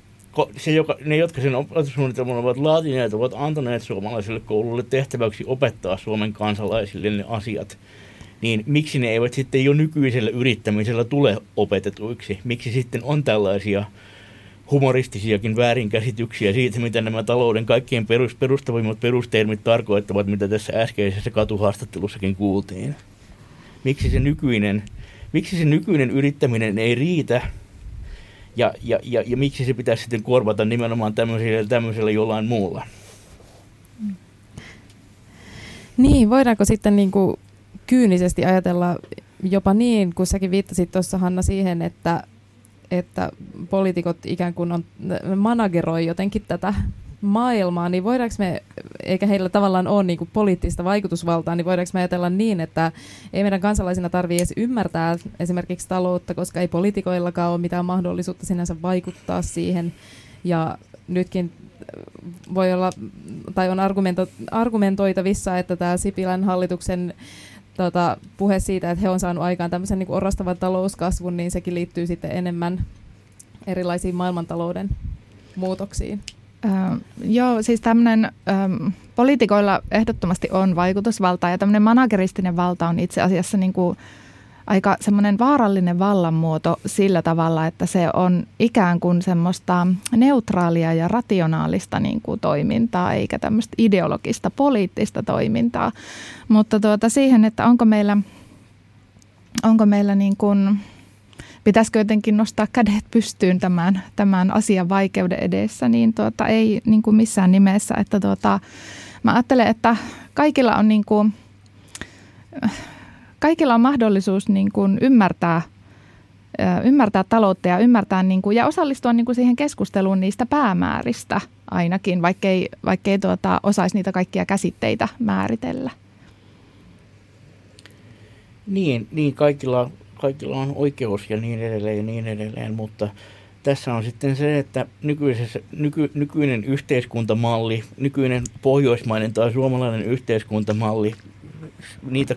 Speaker 9: se, joka, ne, jotka sen opetussuunnitelman ovat laatineet, ovat antaneet suomalaiselle koululle tehtäväksi opettaa Suomen kansalaisille ne asiat, niin miksi ne eivät sitten jo nykyisellä yrittämisellä tule opetetuiksi? Miksi sitten on tällaisia humoristisiakin väärinkäsityksiä siitä, mitä nämä talouden kaikkien perus, perustavimmat perustermit tarkoittavat, mitä tässä äskeisessä katuhaastattelussakin kuultiin. Miksi se nykyinen, miksi se nykyinen yrittäminen ei riitä ja, ja, ja, ja miksi se pitäisi sitten korvata nimenomaan tämmöisellä, tämmöisellä jollain muulla?
Speaker 8: Niin, voidaanko sitten niin kuin kyynisesti ajatella jopa niin, kun säkin viittasit tuossa Hanna siihen, että että poliitikot ikään kuin on, manageroi jotenkin tätä maailmaa, niin voidaanko me, eikä heillä tavallaan ole niin poliittista vaikutusvaltaa, niin voidaanko me ajatella niin, että ei meidän kansalaisina tarvitse edes ymmärtää esimerkiksi taloutta, koska ei poliitikoillakaan ole mitään mahdollisuutta sinänsä vaikuttaa siihen. Ja nytkin voi olla, tai on argumento, argumentoitavissa, että tämä Sipilän hallituksen tota, puhe siitä, että he on saanut aikaan tämmöisen niin orastavan talouskasvun, niin sekin liittyy sitten enemmän erilaisiin maailmantalouden muutoksiin.
Speaker 3: Äh, joo, siis tämmöinen ähm, poliitikoilla ehdottomasti on vaikutusvalta ja tämmöinen manageristinen valta on itse asiassa niin kuin, aika semmoinen vaarallinen vallanmuoto sillä tavalla, että se on ikään kuin semmoista neutraalia ja rationaalista niin kuin toimintaa, eikä tämmöistä ideologista poliittista toimintaa. Mutta tuota siihen, että onko meillä, onko meillä niin kuin, pitäisikö jotenkin nostaa kädet pystyyn tämän, tämän asian vaikeuden edessä, niin tuota, ei niin kuin missään nimessä. Että tuota, mä ajattelen, että kaikilla on niin kuin, kaikilla on mahdollisuus niin kuin ymmärtää, ymmärtää taloutta ja ymmärtää niin kuin, ja osallistua niin kuin siihen keskusteluun niistä päämääristä ainakin, vaikkei, vaikkei tuota, osaisi niitä kaikkia käsitteitä määritellä.
Speaker 9: Niin, niin kaikilla, kaikilla on oikeus ja niin edelleen ja niin edelleen, mutta tässä on sitten se, että nykyisessä, nyky, nykyinen yhteiskuntamalli, nykyinen pohjoismainen tai suomalainen yhteiskuntamalli niitä,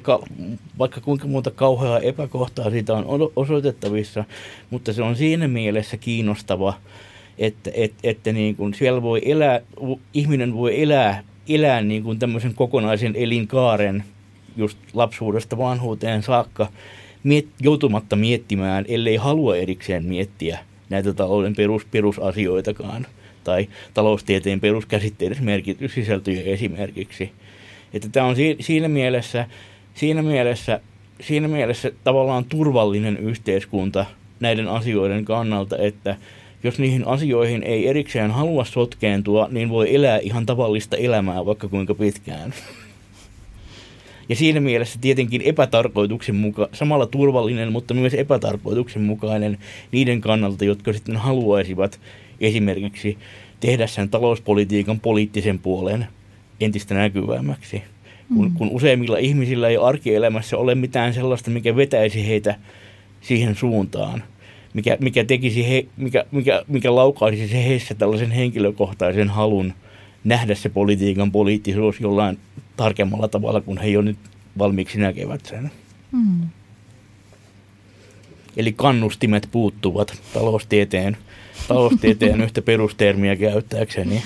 Speaker 9: vaikka kuinka monta kauheaa epäkohtaa siitä on osoitettavissa, mutta se on siinä mielessä kiinnostava, että, että, että niin kuin siellä voi elää, ihminen voi elää, elää niin kuin tämmöisen kokonaisen elinkaaren just lapsuudesta vanhuuteen saakka, miet, joutumatta miettimään, ellei halua erikseen miettiä näitä talouden perus, perusasioitakaan tai taloustieteen peruskäsitteiden merkityssisältöjä esimerkiksi – että tämä on siinä mielessä, siinä mielessä, siinä mielessä tavallaan turvallinen yhteiskunta näiden asioiden kannalta, että jos niihin asioihin ei erikseen halua sotkeentua, niin voi elää ihan tavallista elämää vaikka kuinka pitkään. Ja siinä mielessä tietenkin epätarkoituksenmukainen, samalla turvallinen, mutta myös epätarkoituksenmukainen niiden kannalta, jotka sitten haluaisivat esimerkiksi tehdä sen talouspolitiikan poliittisen puolen entistä näkyvämmäksi. Kun, mm. kun useimmilla ihmisillä ei arkielämässä ole mitään sellaista, mikä vetäisi heitä siihen suuntaan, mikä, mikä, tekisi he, mikä, mikä, mikä laukaisi se heissä tällaisen henkilökohtaisen halun nähdä se politiikan poliittisuus jollain tarkemmalla tavalla, kun he jo nyt valmiiksi näkevät sen. Mm. eli kannustimet puuttuvat taloustieteen, taloustieteen yhtä perustermiä käyttääkseni.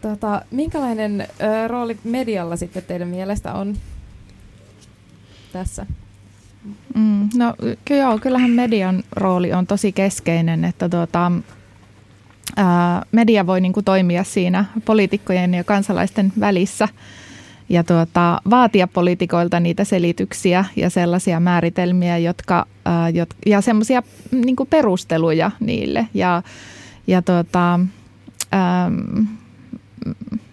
Speaker 8: Tota, minkälainen ö, rooli medialla sitten teidän mielestä on tässä?
Speaker 3: Mm, no joo, kyllähän median rooli on tosi keskeinen, että tuota, ää, media voi niin kuin toimia siinä poliitikkojen ja kansalaisten välissä ja tuota, vaatia poliitikoilta niitä selityksiä ja sellaisia määritelmiä, jotka, ää, jot, ja semmoisia niin perusteluja niille. Ja, ja tuota,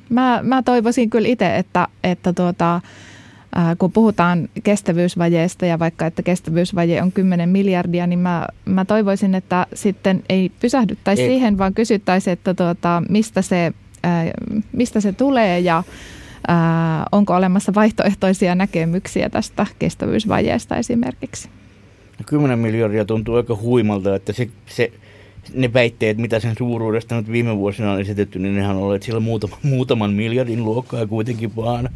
Speaker 3: mä, mä toivoisin kyllä itse, että, että tuota, kun puhutaan kestävyysvajeesta ja vaikka, että kestävyysvaje on 10 miljardia, niin mä, mä toivoisin, että sitten ei pysähdyttäisi ei. siihen, vaan kysyttäisiin, että tuota, mistä, se, mistä se tulee ja onko olemassa vaihtoehtoisia näkemyksiä tästä kestävyysvajeesta esimerkiksi.
Speaker 9: 10 no, miljardia tuntuu aika huimalta, että se, se ne väitteet, mitä sen suuruudesta nyt viime vuosina on esitetty, niin nehän on olleet siellä muutama, muutaman miljardin luokkaa kuitenkin vaan.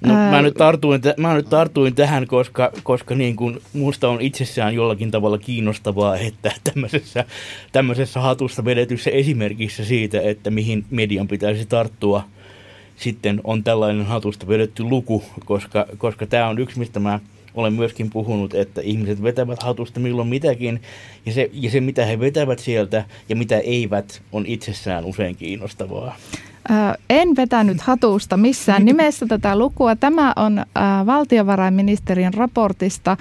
Speaker 9: No, mä, nyt tartuin, mä nyt tartuin tähän, koska, koska niin kuin musta on itsessään jollakin tavalla kiinnostavaa, että tämmöisessä, tämmöisessä hatussa vedetyssä esimerkissä siitä, että mihin median pitäisi tarttua, sitten on tällainen hatusta vedetty luku, koska, koska tämä on yksi, mistä mä olen myöskin puhunut, että ihmiset vetävät hatusta milloin mitäkin, ja se, ja se mitä he vetävät sieltä ja mitä eivät, on itsessään usein kiinnostavaa.
Speaker 3: En vetänyt hatusta missään nimessä tätä lukua. Tämä on valtiovarainministeriön raportista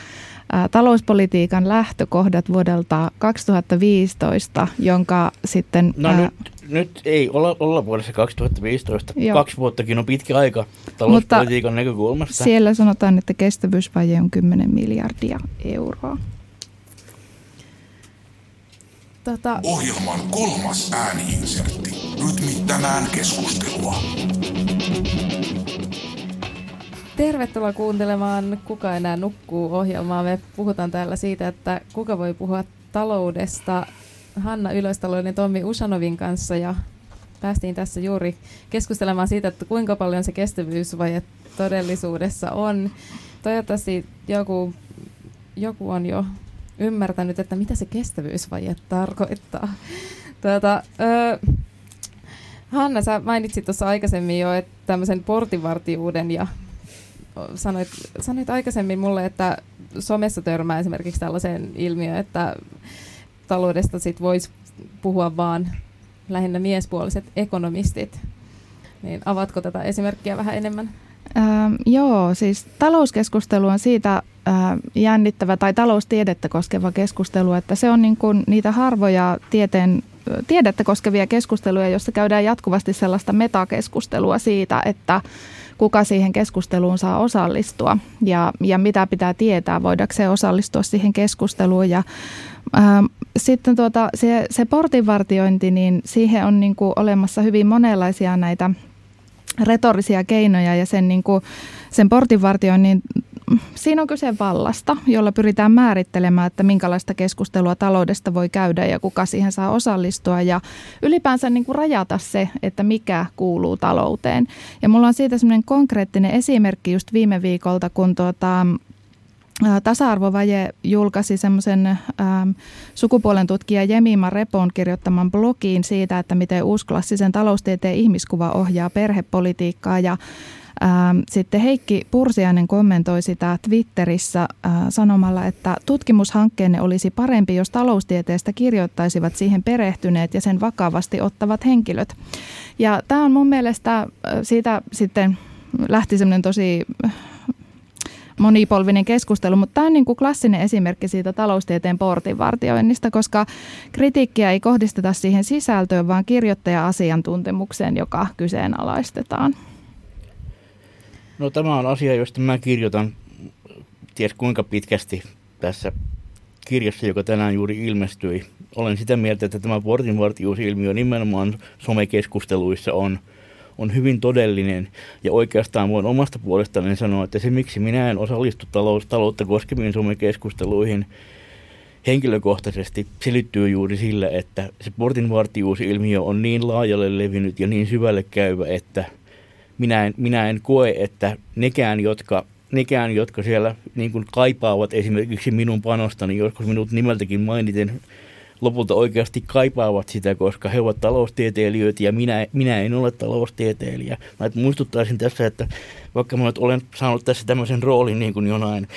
Speaker 3: talouspolitiikan lähtökohdat vuodelta 2015, jonka sitten...
Speaker 9: No ää, nyt, nyt ei olla, olla vuodessa 2015. Joo. Kaksi vuottakin on pitkä aika talouspolitiikan Mutta näkökulmasta.
Speaker 3: Siellä sanotaan, että kestävyysvaje on 10 miljardia euroa.
Speaker 6: Tota... Ohjelman kolmas ääniinsertti. Rytmittämään keskustelua.
Speaker 8: Tervetuloa kuuntelemaan Kuka enää nukkuu ohjelmaa. Me puhutaan täällä siitä, että kuka voi puhua taloudesta Hanna Ylöstaloinen ja Tommi Usanovin kanssa ja päästiin tässä juuri keskustelemaan siitä, että kuinka paljon se kestävyysvaje todellisuudessa on. Toivottavasti joku, joku on jo ymmärtänyt, että mitä se kestävyysvaje tarkoittaa. Tuota, ö, Hanna, sä mainitsit tuossa aikaisemmin jo että tämmöisen portinvartijuuden ja sanoit, sanoit aikaisemmin mulle, että somessa törmää esimerkiksi tällaiseen ilmiöön, että taloudesta sit voisi puhua vaan lähinnä miespuoliset ekonomistit. Niin avatko tätä esimerkkiä vähän enemmän?
Speaker 3: Ähm, joo, siis talouskeskustelu on siitä äh, jännittävä tai taloustiedettä koskeva keskustelu, että se on niin kuin niitä harvoja tieteen, tiedettä koskevia keskusteluja, joissa käydään jatkuvasti sellaista metakeskustelua siitä, että kuka siihen keskusteluun saa osallistua ja, ja mitä pitää tietää, voidaanko se osallistua siihen keskusteluun. Ja, ää, sitten tuota, se, se portinvartiointi, niin siihen on niin kuin olemassa hyvin monenlaisia näitä retorisia keinoja ja sen, niin kuin, sen portinvartioinnin siinä on kyse vallasta, jolla pyritään määrittelemään, että minkälaista keskustelua taloudesta voi käydä ja kuka siihen saa osallistua ja ylipäänsä niin kuin rajata se, että mikä kuuluu talouteen. Ja mulla on siitä semmoinen konkreettinen esimerkki just viime viikolta, kun tuota, Tasa-arvovaje julkaisi semmoisen sukupuolen tutkija Jemima Repon kirjoittaman blogiin siitä, että miten uusklassisen taloustieteen ihmiskuva ohjaa perhepolitiikkaa ja sitten Heikki Pursiainen kommentoi sitä Twitterissä sanomalla, että tutkimushankkeenne olisi parempi, jos taloustieteestä kirjoittaisivat siihen perehtyneet ja sen vakavasti ottavat henkilöt. Ja tämä on mun mielestä siitä sitten lähti semmoinen tosi monipolvinen keskustelu, mutta tämä on niin kuin klassinen esimerkki siitä taloustieteen portinvartioinnista, koska kritiikkiä ei kohdisteta siihen sisältöön, vaan kirjoittaja-asiantuntemukseen, joka kyseenalaistetaan.
Speaker 9: No tämä on asia, josta mä kirjoitan ties kuinka pitkästi tässä kirjassa, joka tänään juuri ilmestyi. Olen sitä mieltä, että tämä portinvartijuusilmiö nimenomaan somekeskusteluissa on, on hyvin todellinen. Ja oikeastaan voin omasta puolestani sanoa, että se miksi minä en osallistu talous, taloutta koskeviin somekeskusteluihin henkilökohtaisesti selittyy juuri sillä, että se portinvartijuusilmiö on niin laajalle levinnyt ja niin syvälle käyvä, että – minä en, minä en koe, että nekään, jotka nekään, jotka siellä niin kuin kaipaavat esimerkiksi minun panostani, joskus minut nimeltäkin mainiten, lopulta oikeasti kaipaavat sitä, koska he ovat taloustieteilijöitä ja minä, minä en ole taloustieteilijä. Mä muistuttaisin tässä, että vaikka mä olen saanut tässä tämmöisen roolin niin kuin jonain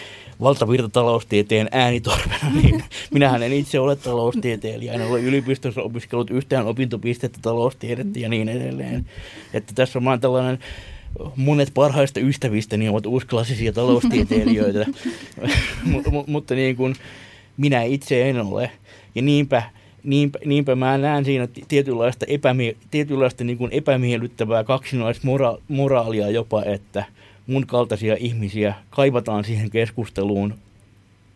Speaker 9: valtavirtataloustieteen äänitorvena, niin minähän en itse ole taloustieteilijä, en ole yliopistossa opiskellut yhtään opintopistettä taloustiedettä ja niin edelleen. Että tässä on vaan tällainen monet parhaista ystävistäni ovat uusklassisia taloustieteilijöitä, mutta niin kuin minä itse en ole. Ja niinpä, niinpä, niinpä mä näen siinä tietynlaista, epämie- tietynlaista niin kuin epämiellyttävää kaksinaismoraalia jopa, että mun kaltaisia ihmisiä kaivataan siihen keskusteluun.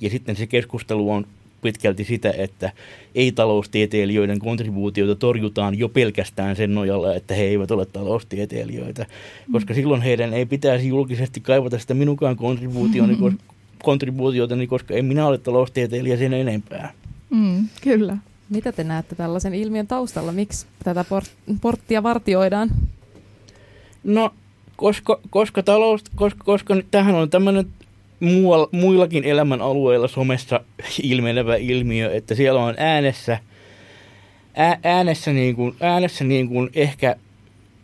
Speaker 9: Ja sitten se keskustelu on pitkälti sitä, että ei-taloustieteilijöiden kontribuutioita torjutaan jo pelkästään sen nojalla, että he eivät ole taloustieteilijöitä, koska silloin heidän ei pitäisi julkisesti kaivata sitä minunkaan kontribuutioni, kontribuutiotani, koska en minä ole taloustieteilijä sen enempää.
Speaker 3: Mm, kyllä.
Speaker 8: Mitä te näette tällaisen ilmiön taustalla? Miksi tätä port- porttia vartioidaan?
Speaker 9: No, koska, koska, talous, koska, koska nyt tähän on tämmöinen muualla, muillakin elämän alueilla somessa ilmenevä ilmiö, että siellä on äänessä, ää, äänessä, niin kuin, äänessä niin kuin ehkä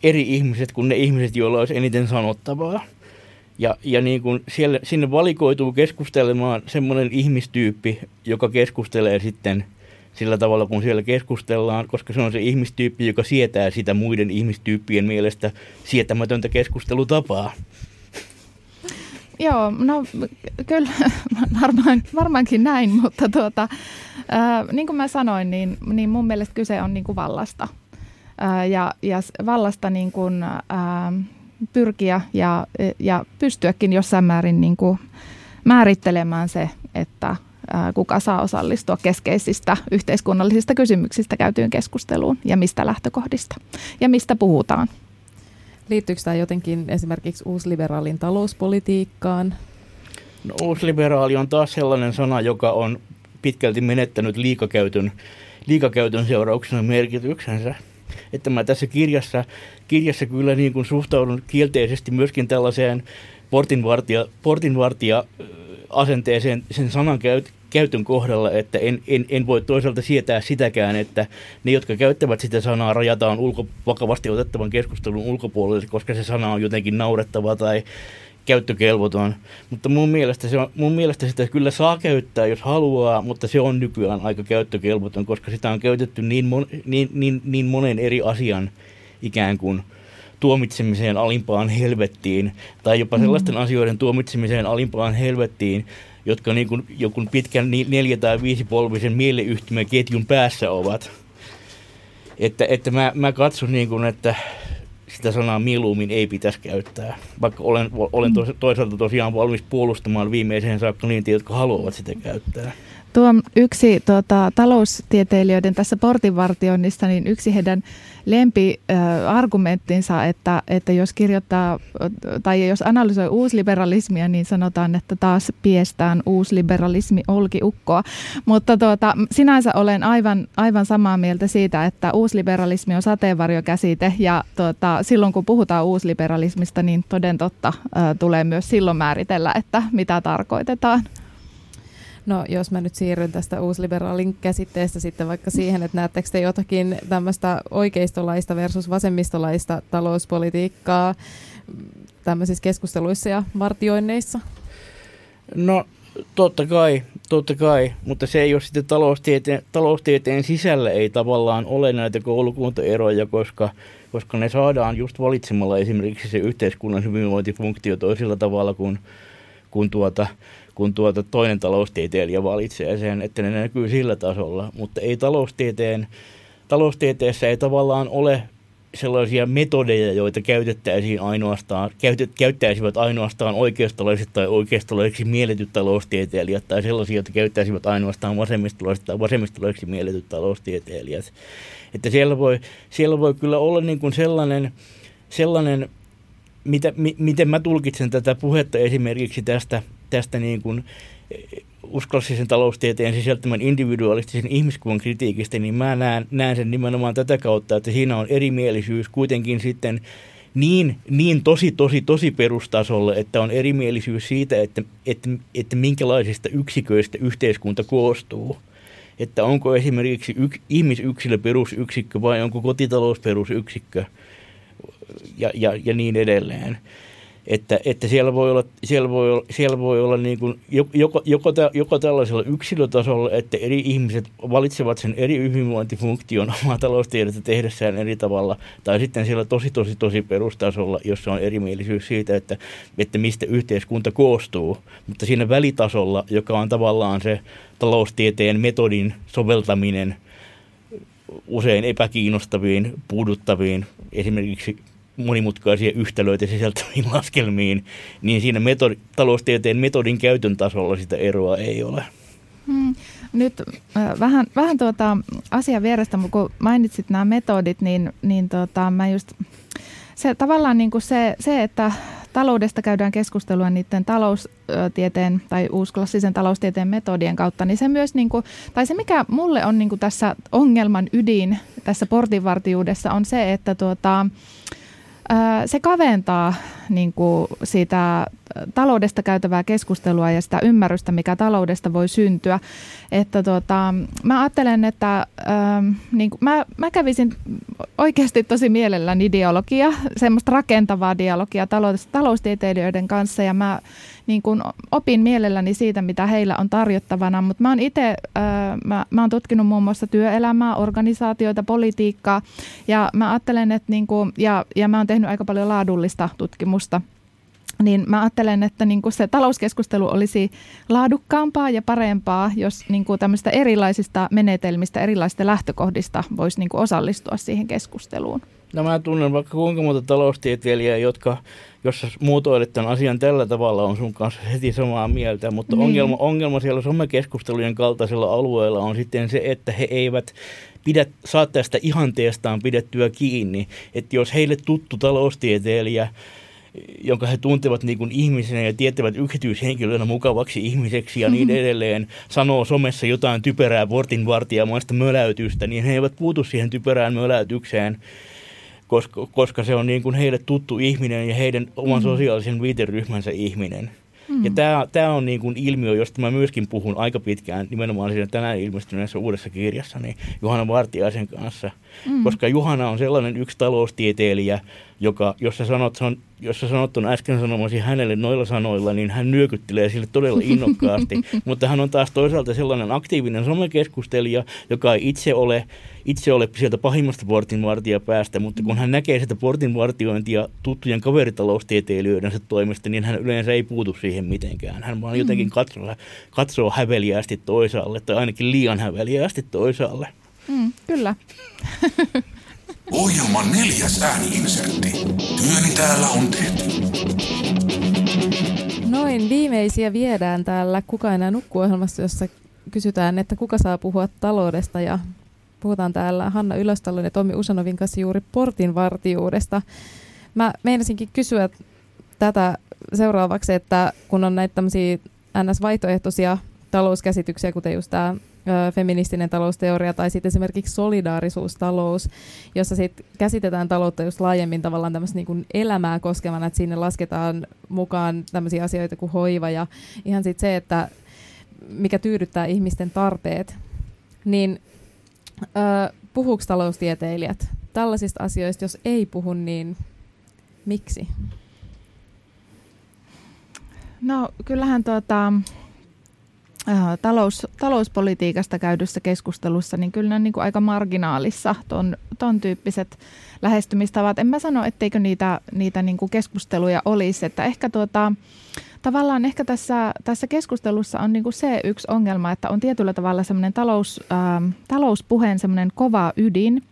Speaker 9: eri ihmiset kuin ne ihmiset, joilla olisi eniten sanottavaa. Ja, ja niin kuin siellä, sinne valikoituu keskustelemaan semmoinen ihmistyyppi, joka keskustelee sitten sillä tavalla, kun siellä keskustellaan, koska se on se ihmistyyppi, joka sietää sitä muiden ihmistyyppien mielestä sietämätöntä keskustelutapaa.
Speaker 3: Joo, no kyllä varmaan, varmaankin näin, mutta tuota, ää, niin kuin mä sanoin, niin, niin mun mielestä kyse on niin kuin vallasta. Ja, ja vallasta niin kuin, ää, pyrkiä ja, ja pystyäkin jossain määrin niin kuin määrittelemään se, että kuka saa osallistua keskeisistä yhteiskunnallisista kysymyksistä käytyyn keskusteluun ja mistä lähtökohdista ja mistä puhutaan.
Speaker 8: Liittyykö tämä jotenkin esimerkiksi uusliberaalin talouspolitiikkaan?
Speaker 9: No, uusliberaali on taas sellainen sana, joka on pitkälti menettänyt liikakäytön, liikakäytön seurauksena merkityksensä. Että mä tässä kirjassa, kirjassa kyllä niin kuin suhtaudun kielteisesti myöskin tällaiseen portinvartija, portinvartija asenteeseen sen sanan käyt, käytön kohdalla, että en, en, en voi toisaalta sietää sitäkään, että ne, jotka käyttävät sitä sanaa, rajataan ulko, vakavasti otettavan keskustelun ulkopuolelle, koska se sana on jotenkin naurettava tai käyttökelvoton. Mutta mun mielestä, se on, mun mielestä sitä kyllä saa käyttää, jos haluaa, mutta se on nykyään aika käyttökelvoton, koska sitä on käytetty niin, mon, niin, niin, niin monen eri asian ikään kuin tuomitsemiseen alimpaan helvettiin, tai jopa sellaisten mm. asioiden tuomitsemiseen alimpaan helvettiin, jotka niin kuin joku pitkän neljä- tai viisipolvisen mieleyhtymäketjun päässä ovat. Että, että mä, mä katson niin kuin, että sitä sanaa mieluummin ei pitäisi käyttää, vaikka olen, olen tos, toisaalta tosiaan valmis puolustamaan viimeiseen saakka niitä, jotka haluavat sitä käyttää.
Speaker 3: Tuo yksi tuota, taloustieteilijöiden tässä portinvartioinnissa, niin yksi heidän lempiargumenttinsa, että, että jos kirjoittaa tai jos analysoi uusliberalismia, niin sanotaan, että taas piestään uusliberalismi olkiukkoa. Mutta tuota, sinänsä olen aivan, aivan samaa mieltä siitä, että uusliberalismi on sateenvarjokäsite ja tuota, silloin kun puhutaan uusliberalismista, niin toden totta tulee myös silloin määritellä, että mitä tarkoitetaan.
Speaker 8: No jos mä nyt siirryn tästä uusliberaalin käsitteestä sitten vaikka siihen, että näettekö te jotakin tämmöistä oikeistolaista versus vasemmistolaista talouspolitiikkaa tämmöisissä keskusteluissa ja vartioinneissa?
Speaker 9: No totta kai, totta kai, mutta se ei ole sitten taloustieteen, taloustieteen sisällä ei tavallaan ole näitä koulukuntaeroja, koska, koska ne saadaan just valitsemalla esimerkiksi se yhteiskunnan hyvinvointifunktio toisella tavalla kuin, kuin tuota, kun tuota toinen taloustieteilijä valitsee sen, että ne näkyy sillä tasolla. Mutta ei taloustieteen, taloustieteessä ei tavallaan ole sellaisia metodeja, joita käytettäisiin ainoastaan, käytet, käyttäisivät ainoastaan oikeistolaiset tai oikeistolaiseksi mielletyt taloustieteilijät tai sellaisia, joita käyttäisivät ainoastaan vasemmistolaiset tai vasemmistolaiseksi mielletyt taloustieteilijät. Että siellä voi, siellä voi kyllä olla niin kuin sellainen, sellainen mitä, mi, miten mä tulkitsen tätä puhetta esimerkiksi tästä tästä niin kuin eh, uskollisen taloustieteen sisältämän individualistisen ihmiskuvan kritiikistä, niin mä näen, näen sen nimenomaan tätä kautta, että siinä on erimielisyys kuitenkin sitten niin, niin tosi, tosi, tosi perustasolle, että on erimielisyys siitä, että, että, että minkälaisista yksiköistä yhteiskunta koostuu. Että onko esimerkiksi yk, ihmisyksilö perusyksikkö vai onko kotitalous perusyksikkö ja, ja, ja niin edelleen että, että siellä voi olla, siellä voi olla, siellä voi olla niin kuin joko, joko, joko tällaisella yksilötasolla, että eri ihmiset valitsevat sen eri hyvinvointifunktion omaa taloustiedettä tehdessään eri tavalla, tai sitten siellä tosi, tosi, tosi perustasolla, jossa on erimielisyys siitä, että, että mistä yhteiskunta koostuu. Mutta siinä välitasolla, joka on tavallaan se taloustieteen metodin soveltaminen usein epäkiinnostaviin, puuduttaviin, esimerkiksi monimutkaisia yhtälöitä sisältäviin laskelmiin, niin siinä metodi, taloustieteen metodin käytön tasolla sitä eroa ei ole.
Speaker 3: Hmm. Nyt äh, vähän, vähän tuota asian vierestä, kun mainitsit nämä metodit, niin, niin tuota, mä just, se tavallaan niin kuin se, se, että taloudesta käydään keskustelua niiden taloustieteen tai uusklassisen taloustieteen metodien kautta, niin se myös, niin kuin, tai se mikä mulle on niin kuin tässä ongelman ydin tässä portinvartijuudessa on se, että tuota, se kaventaa niin kuin siitä taloudesta käytävää keskustelua ja sitä ymmärrystä, mikä taloudesta voi syntyä. Että tota, mä ajattelen, että ähm, niin kuin, mä, mä kävisin oikeasti tosi mielelläni dialogia, semmoista rakentavaa dialogia talous, taloustieteilijöiden kanssa ja mä niin kuin, opin mielelläni siitä, mitä heillä on tarjottavana, mutta mä oon itse, mä, mä oon tutkinut muun muassa työelämää, organisaatioita, politiikkaa ja mä ajattelen, että niin kuin, ja, ja mä oon tehnyt aika paljon laadullista tutkimusta – niin mä ajattelen, että niin kuin se talouskeskustelu olisi laadukkaampaa ja parempaa, jos niin kuin tämmöistä erilaisista menetelmistä, erilaisista lähtökohdista voisi niin kuin osallistua siihen keskusteluun.
Speaker 9: No mä tunnen vaikka kuinka monta taloustieteilijää, jotka, jos muutoilet tämän asian tällä tavalla, on sun kanssa heti samaa mieltä, mutta niin. ongelma, ongelma siellä somekeskustelujen kaltaisella alueella on sitten se, että he eivät pidä, saa tästä ihanteestaan pidettyä kiinni, että jos heille tuttu taloustieteilijä jonka he tuntevat niin kuin ihmisenä ja tietävät yksityishenkilönä mukavaksi ihmiseksi ja niin edelleen, sanoo somessa jotain typerää portinvartijamaista möläytystä, niin he eivät puutu siihen typerään möläytykseen, koska, koska se on niin kuin heille tuttu ihminen ja heidän oman mm. sosiaalisen viiteryhmänsä ihminen. Mm. Ja tämä, tämä on niin kuin ilmiö, josta mä myöskin puhun aika pitkään nimenomaan siinä tänään ilmestyneessä uudessa kirjassa niin Juhana Vartiaisen kanssa. Mm. Koska Juhana on sellainen yksi taloustieteilijä, joka, jos sä sanot, jos sä sanot ton äsken sanomasi hänelle noilla sanoilla, niin hän nyökyttelee sille todella innokkaasti. Mutta hän on taas toisaalta sellainen aktiivinen somekeskustelija, joka ei itse ole, itse ole sieltä pahimmasta portinvartija päästä, mutta kun hän näkee sitä portinvartiointia tuttujen kaveritaloustieteilijöidensä toimesta, niin hän yleensä ei puutu siihen mitenkään. Hän vaan jotenkin mm. katsoo, katsoo häveliästi toisaalle, tai ainakin liian häveliästi toisaalle.
Speaker 3: Mm, kyllä.
Speaker 6: Ohjelman neljäs ääniinsertti. Työni täällä on tehty.
Speaker 8: Noin viimeisiä viedään täällä Kuka enää nukkuu ohjelmassa, jossa kysytään, että kuka saa puhua taloudesta ja puhutaan täällä Hanna Ylöstalon ja Tommi Usanovin kanssa juuri portinvartijuudesta. Mä meinasinkin kysyä tätä seuraavaksi, että kun on näitä tämmöisiä NS-vaihtoehtoisia talouskäsityksiä, kuten just tämä feministinen talousteoria tai sitten esimerkiksi solidaarisuustalous, jossa sitten käsitetään taloutta just laajemmin tavallaan tämmöistä niin elämää koskevana, että sinne lasketaan mukaan tämmöisiä asioita kuin hoiva ja ihan sitten se, että mikä tyydyttää ihmisten tarpeet, niin puhuuko taloustieteilijät tällaisista asioista, jos ei puhu, niin miksi?
Speaker 3: No kyllähän tuota, talous, talouspolitiikasta käydyssä keskustelussa, niin kyllä ne on niin kuin aika marginaalissa ton, ton tyyppiset lähestymistavat. En mä sano, etteikö niitä, niitä niin kuin keskusteluja olisi, että ehkä tuota, tavallaan ehkä tässä, tässä keskustelussa on niin kuin se yksi ongelma, että on tietyllä tavalla semmoinen talous, äh, talouspuheen semmoinen kova ydin,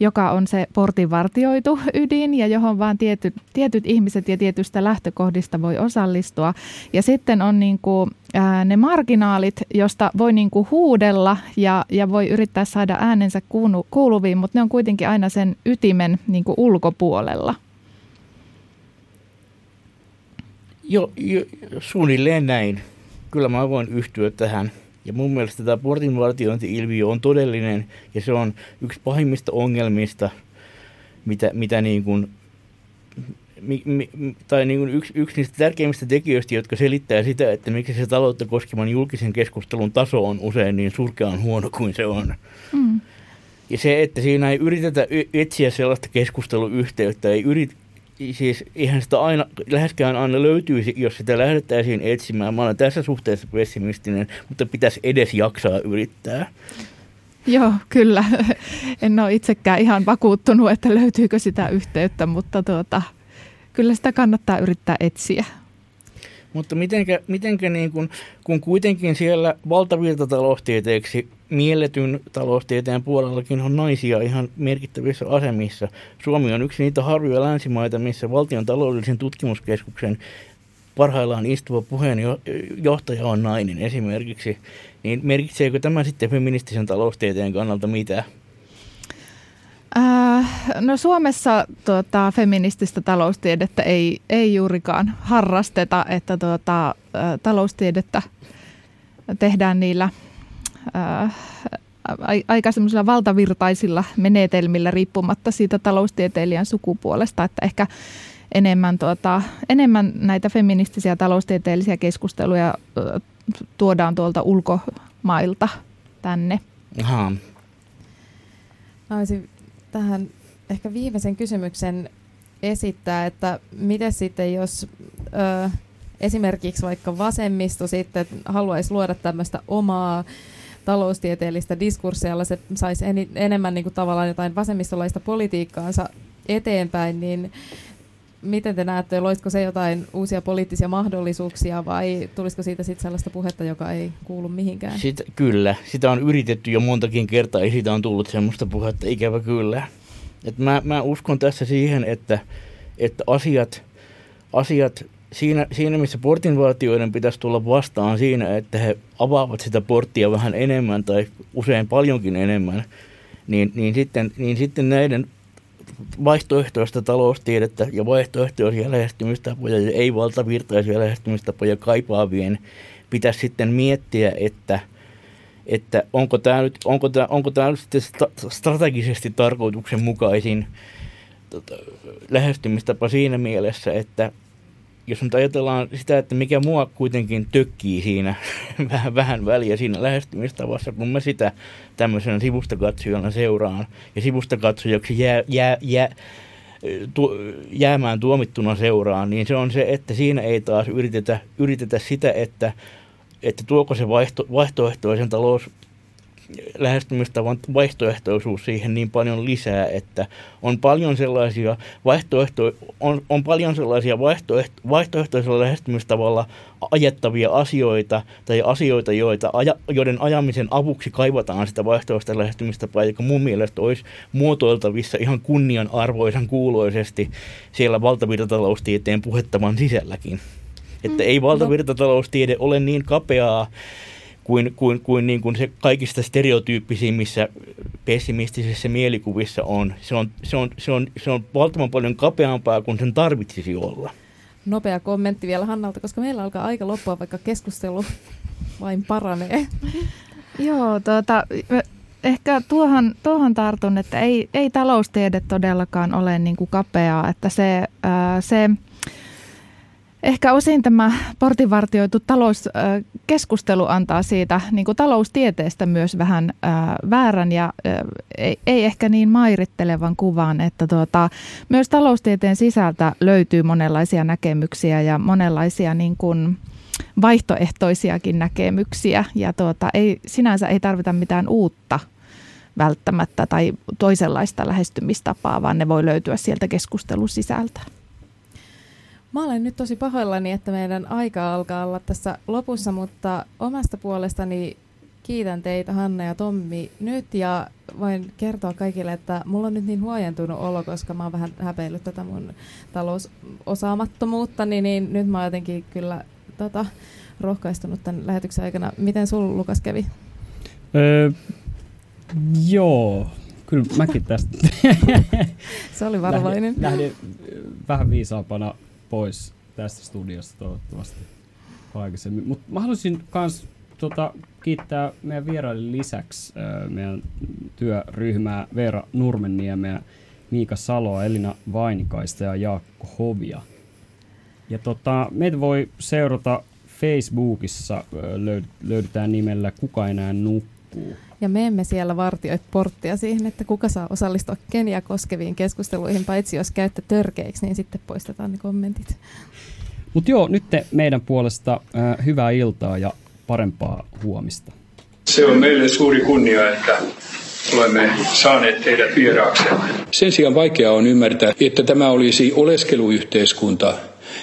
Speaker 3: joka on se portinvartioitu ydin ja johon vaan tietyt, tietyt ihmiset ja tietystä lähtökohdista voi osallistua. Ja sitten on niin kuin, ää, ne marginaalit, josta voi niin kuin huudella ja, ja voi yrittää saada äänensä kuulu, kuuluviin, mutta ne on kuitenkin aina sen ytimen niin kuin ulkopuolella.
Speaker 9: Jo, jo, suunnilleen näin. Kyllä mä voin yhtyä tähän. Ja mun mielestä tämä portinvartiointi-ilmiö on todellinen ja se on yksi pahimmista ongelmista, mitä, mitä niin kuin, mi, mi, tai niin kuin yksi, yksi niistä tärkeimmistä tekijöistä, jotka selittää sitä, että miksi se taloutta koskevan julkisen keskustelun taso on usein niin surkean huono kuin se on. Mm. Ja se, että siinä ei yritetä etsiä sellaista keskusteluyhteyttä, ei yrit, siis eihän sitä aina, läheskään aina löytyisi, jos sitä lähdettäisiin etsimään. Mä olen tässä suhteessa pessimistinen, mutta pitäisi edes jaksaa yrittää.
Speaker 3: Joo, kyllä. En ole itsekään ihan vakuuttunut, että löytyykö sitä yhteyttä, mutta tuota, kyllä sitä kannattaa yrittää etsiä.
Speaker 9: Mutta mitenkä, mitenkä niin kun, kun kuitenkin siellä valtavirtataloustieteeksi mielletyn taloustieteen puolellakin on naisia ihan merkittävissä asemissa. Suomi on yksi niitä harvoja länsimaita, missä valtion taloudellisen tutkimuskeskuksen parhaillaan istuva puheenjohtaja on nainen esimerkiksi. Niin merkitseekö tämä sitten feministisen taloustieteen kannalta mitä?
Speaker 3: Äh, no Suomessa tuota, feminististä taloustiedettä ei, ei juurikaan harrasteta, että tuota, äh, taloustiedettä tehdään niillä aika semmoisilla valtavirtaisilla menetelmillä riippumatta siitä taloustieteilijän sukupuolesta, että ehkä enemmän, tuota, enemmän näitä feministisiä taloustieteellisiä keskusteluja tuodaan tuolta ulkomailta tänne. Aha.
Speaker 8: Mä olisin tähän ehkä viimeisen kysymyksen esittää, että miten sitten jos ö, esimerkiksi vaikka vasemmisto sitten haluaisi luoda tämmöistä omaa taloustieteellistä diskurssia, jolla se saisi en, enemmän niin kuin tavallaan jotain vasemmistolaista politiikkaansa eteenpäin, niin miten te näette, loisiko se jotain uusia poliittisia mahdollisuuksia vai tulisiko siitä sitten sellaista puhetta, joka ei kuulu mihinkään?
Speaker 9: Sitä, kyllä, sitä on yritetty jo montakin kertaa, ei siitä on tullut sellaista puhetta, ikävä kyllä. Et mä, mä uskon tässä siihen, että, että asiat, asiat siinä, siinä, missä portinvaatioiden pitäisi tulla vastaan siinä, että he avaavat sitä porttia vähän enemmän tai usein paljonkin enemmän, niin, niin, sitten, niin sitten näiden vaihtoehtoista taloustiedettä ja vaihtoehtoisia lähestymistapoja ja ei-valtavirtaisia lähestymistapoja kaipaavien pitäisi sitten miettiä, että, että onko tämä nyt, onko tämä, onko tämä nyt sitten strategisesti tarkoituksenmukaisin tota, lähestymistapa siinä mielessä, että jos nyt ajatellaan sitä, että mikä mua kuitenkin tökkii siinä vähän, vähän väliä siinä lähestymistavassa, kun mä sitä tämmöisenä sivustakatsojana seuraan. Ja sivustakatsojaksi jää, jää, jää, tu, jäämään tuomittuna seuraan, niin se on se, että siinä ei taas yritetä, yritetä sitä, että, että tuoko se vaihto, vaihtoehtoisen talous, lähestymistavan vaihtoehtoisuus siihen niin paljon lisää, että on paljon sellaisia, vaihtoehto, on, on paljon sellaisia vaihtoehto, vaihtoehtoisella lähestymistavalla ajettavia asioita tai asioita, joita, aja, joiden ajamisen avuksi kaivataan sitä vaihtoehtoista lähestymistapaa, joka mun mielestä olisi muotoiltavissa ihan kunnianarvoisen kuuloisesti siellä valtavirtataloustieteen puhettavan sisälläkin. Että ei no. valtavirtataloustiede ole niin kapeaa, kuin, kuin, kuin, niin kuin se kaikista stereotyyppisimmissä pessimistisissä mielikuvissa on. Se on, se, on, se, on, se on valtavan paljon kapeampaa kuin sen tarvitsisi olla.
Speaker 8: Nopea kommentti vielä Hannalta, koska meillä alkaa aika loppua, vaikka keskustelu vain paranee.
Speaker 3: Joo, tuota, ehkä tuohon, tuohon tartun, että ei, ei taloustiede todellakaan ole niin kuin kapeaa, että se, ää, se Ehkä osin tämä portinvartioitu talouskeskustelu antaa siitä niin kuin taloustieteestä myös vähän ää, väärän ja ei, ei ehkä niin mairittelevan kuvan, että tuota, myös taloustieteen sisältä löytyy monenlaisia näkemyksiä ja monenlaisia niin kuin, vaihtoehtoisiakin näkemyksiä ja tuota, ei, sinänsä ei tarvita mitään uutta välttämättä tai toisenlaista lähestymistapaa, vaan ne voi löytyä sieltä keskustelun sisältä.
Speaker 8: Mä olen nyt tosi pahoillani, että meidän aika alkaa olla tässä lopussa, mutta omasta puolestani kiitän teitä Hanna ja Tommi nyt ja voin kertoa kaikille, että mulla on nyt niin huojentunut olo, koska mä oon vähän häpeillyt tätä mun talousosaamattomuutta, niin, niin nyt mä oon jotenkin kyllä tota, rohkaistunut tämän lähetyksen aikana. Miten sul Lukas kävi?
Speaker 7: Öö, joo, kyllä mäkin tästä.
Speaker 8: Se oli varovainen.
Speaker 7: Lähdin, lähdin vähän viisaampana pois tästä studiosta toivottavasti aikaisemmin. Mutta mä haluaisin myös tota, kiittää meidän vieraille lisäksi äh, meidän työryhmää Veera Nurmenniemeä Miika Saloa, Elina Vainikaista ja Jaakko Hovia. Ja tota, meitä voi seurata Facebookissa, löydetään nimellä Kuka enää nukkuu.
Speaker 8: Ja me emme siellä vartioi porttia siihen, että kuka saa osallistua Kenia koskeviin keskusteluihin, paitsi jos käytte törkeiksi, niin sitten poistetaan ne kommentit.
Speaker 7: Mutta joo, nyt meidän puolesta äh, hyvää iltaa ja parempaa huomista.
Speaker 14: Se on meille suuri kunnia, että olemme saaneet teidät vieraaksemme. Sen sijaan vaikea on ymmärtää, että tämä olisi oleskeluyhteiskunta,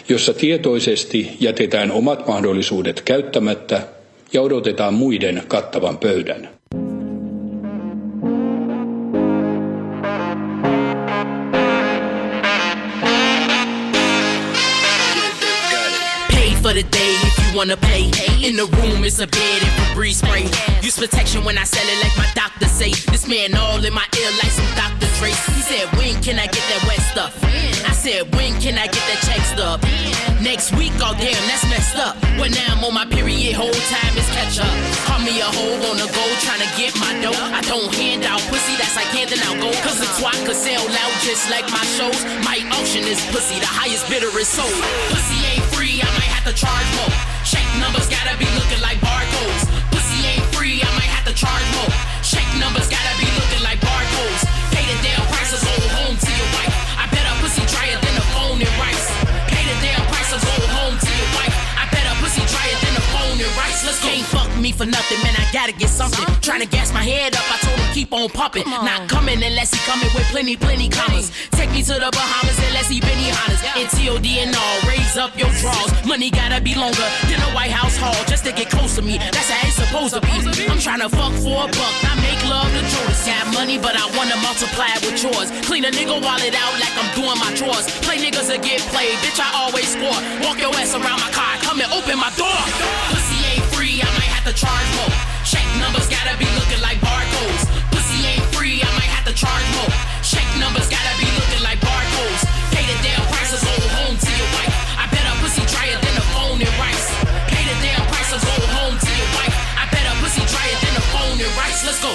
Speaker 14: jossa tietoisesti jätetään omat mahdollisuudet käyttämättä ja odotetaan muiden kattavan pöydän. Wanna pay. In the room it's a bed and Febreze spray. Use protection when I sell it like my doctor say. This man all in my ear like some Dr. Dre. He said, when can I get that wet stuff? I said, when can I get that check stuff? Next week, oh damn, that's messed up. When now I'm on my period, whole time is catch up. Call me a hoe on the go, trying to get my dough. I don't hand out pussy, that's like handing out gold. Cause the twat could sell loud just like my shows. My auction is pussy, the highest bidder is sold. Pussy ain't free, I might have to charge more. Check numbers gotta be looking like barcodes. Pussy ain't free, I might have to charge more. Check numbers gotta be looking like barcodes. Pay the damn price or go home to your wife. Can't fuck me for nothing, man. I gotta get something. Trying to gas my head up, I told him keep on pumping. Not coming unless he coming with plenty, plenty commas. Take me to the Bahamas unless he Benny Hannas. And TOD and all, raise up your draws. Money gotta be longer than a White House hall just to get close to me. That's how it's supposed to be. I'm trying to fuck for a buck, I make love to Jonas. Got money, but I wanna multiply it with yours. Clean a nigga wallet out like I'm doing my chores. Play niggas that get played, bitch. I always score. Walk your ass around my car, come and open my door. Have to charge more. Check numbers gotta be looking like barcodes. Pussy ain't free, I might have to charge more. Check numbers gotta be looking like barcodes. Pay the damn price or go home to your wife. I bet a pussy drier than the phone and rice. Pay the damn price or go home to your wife. I bet a pussy drier than the phone and rice. Let's go.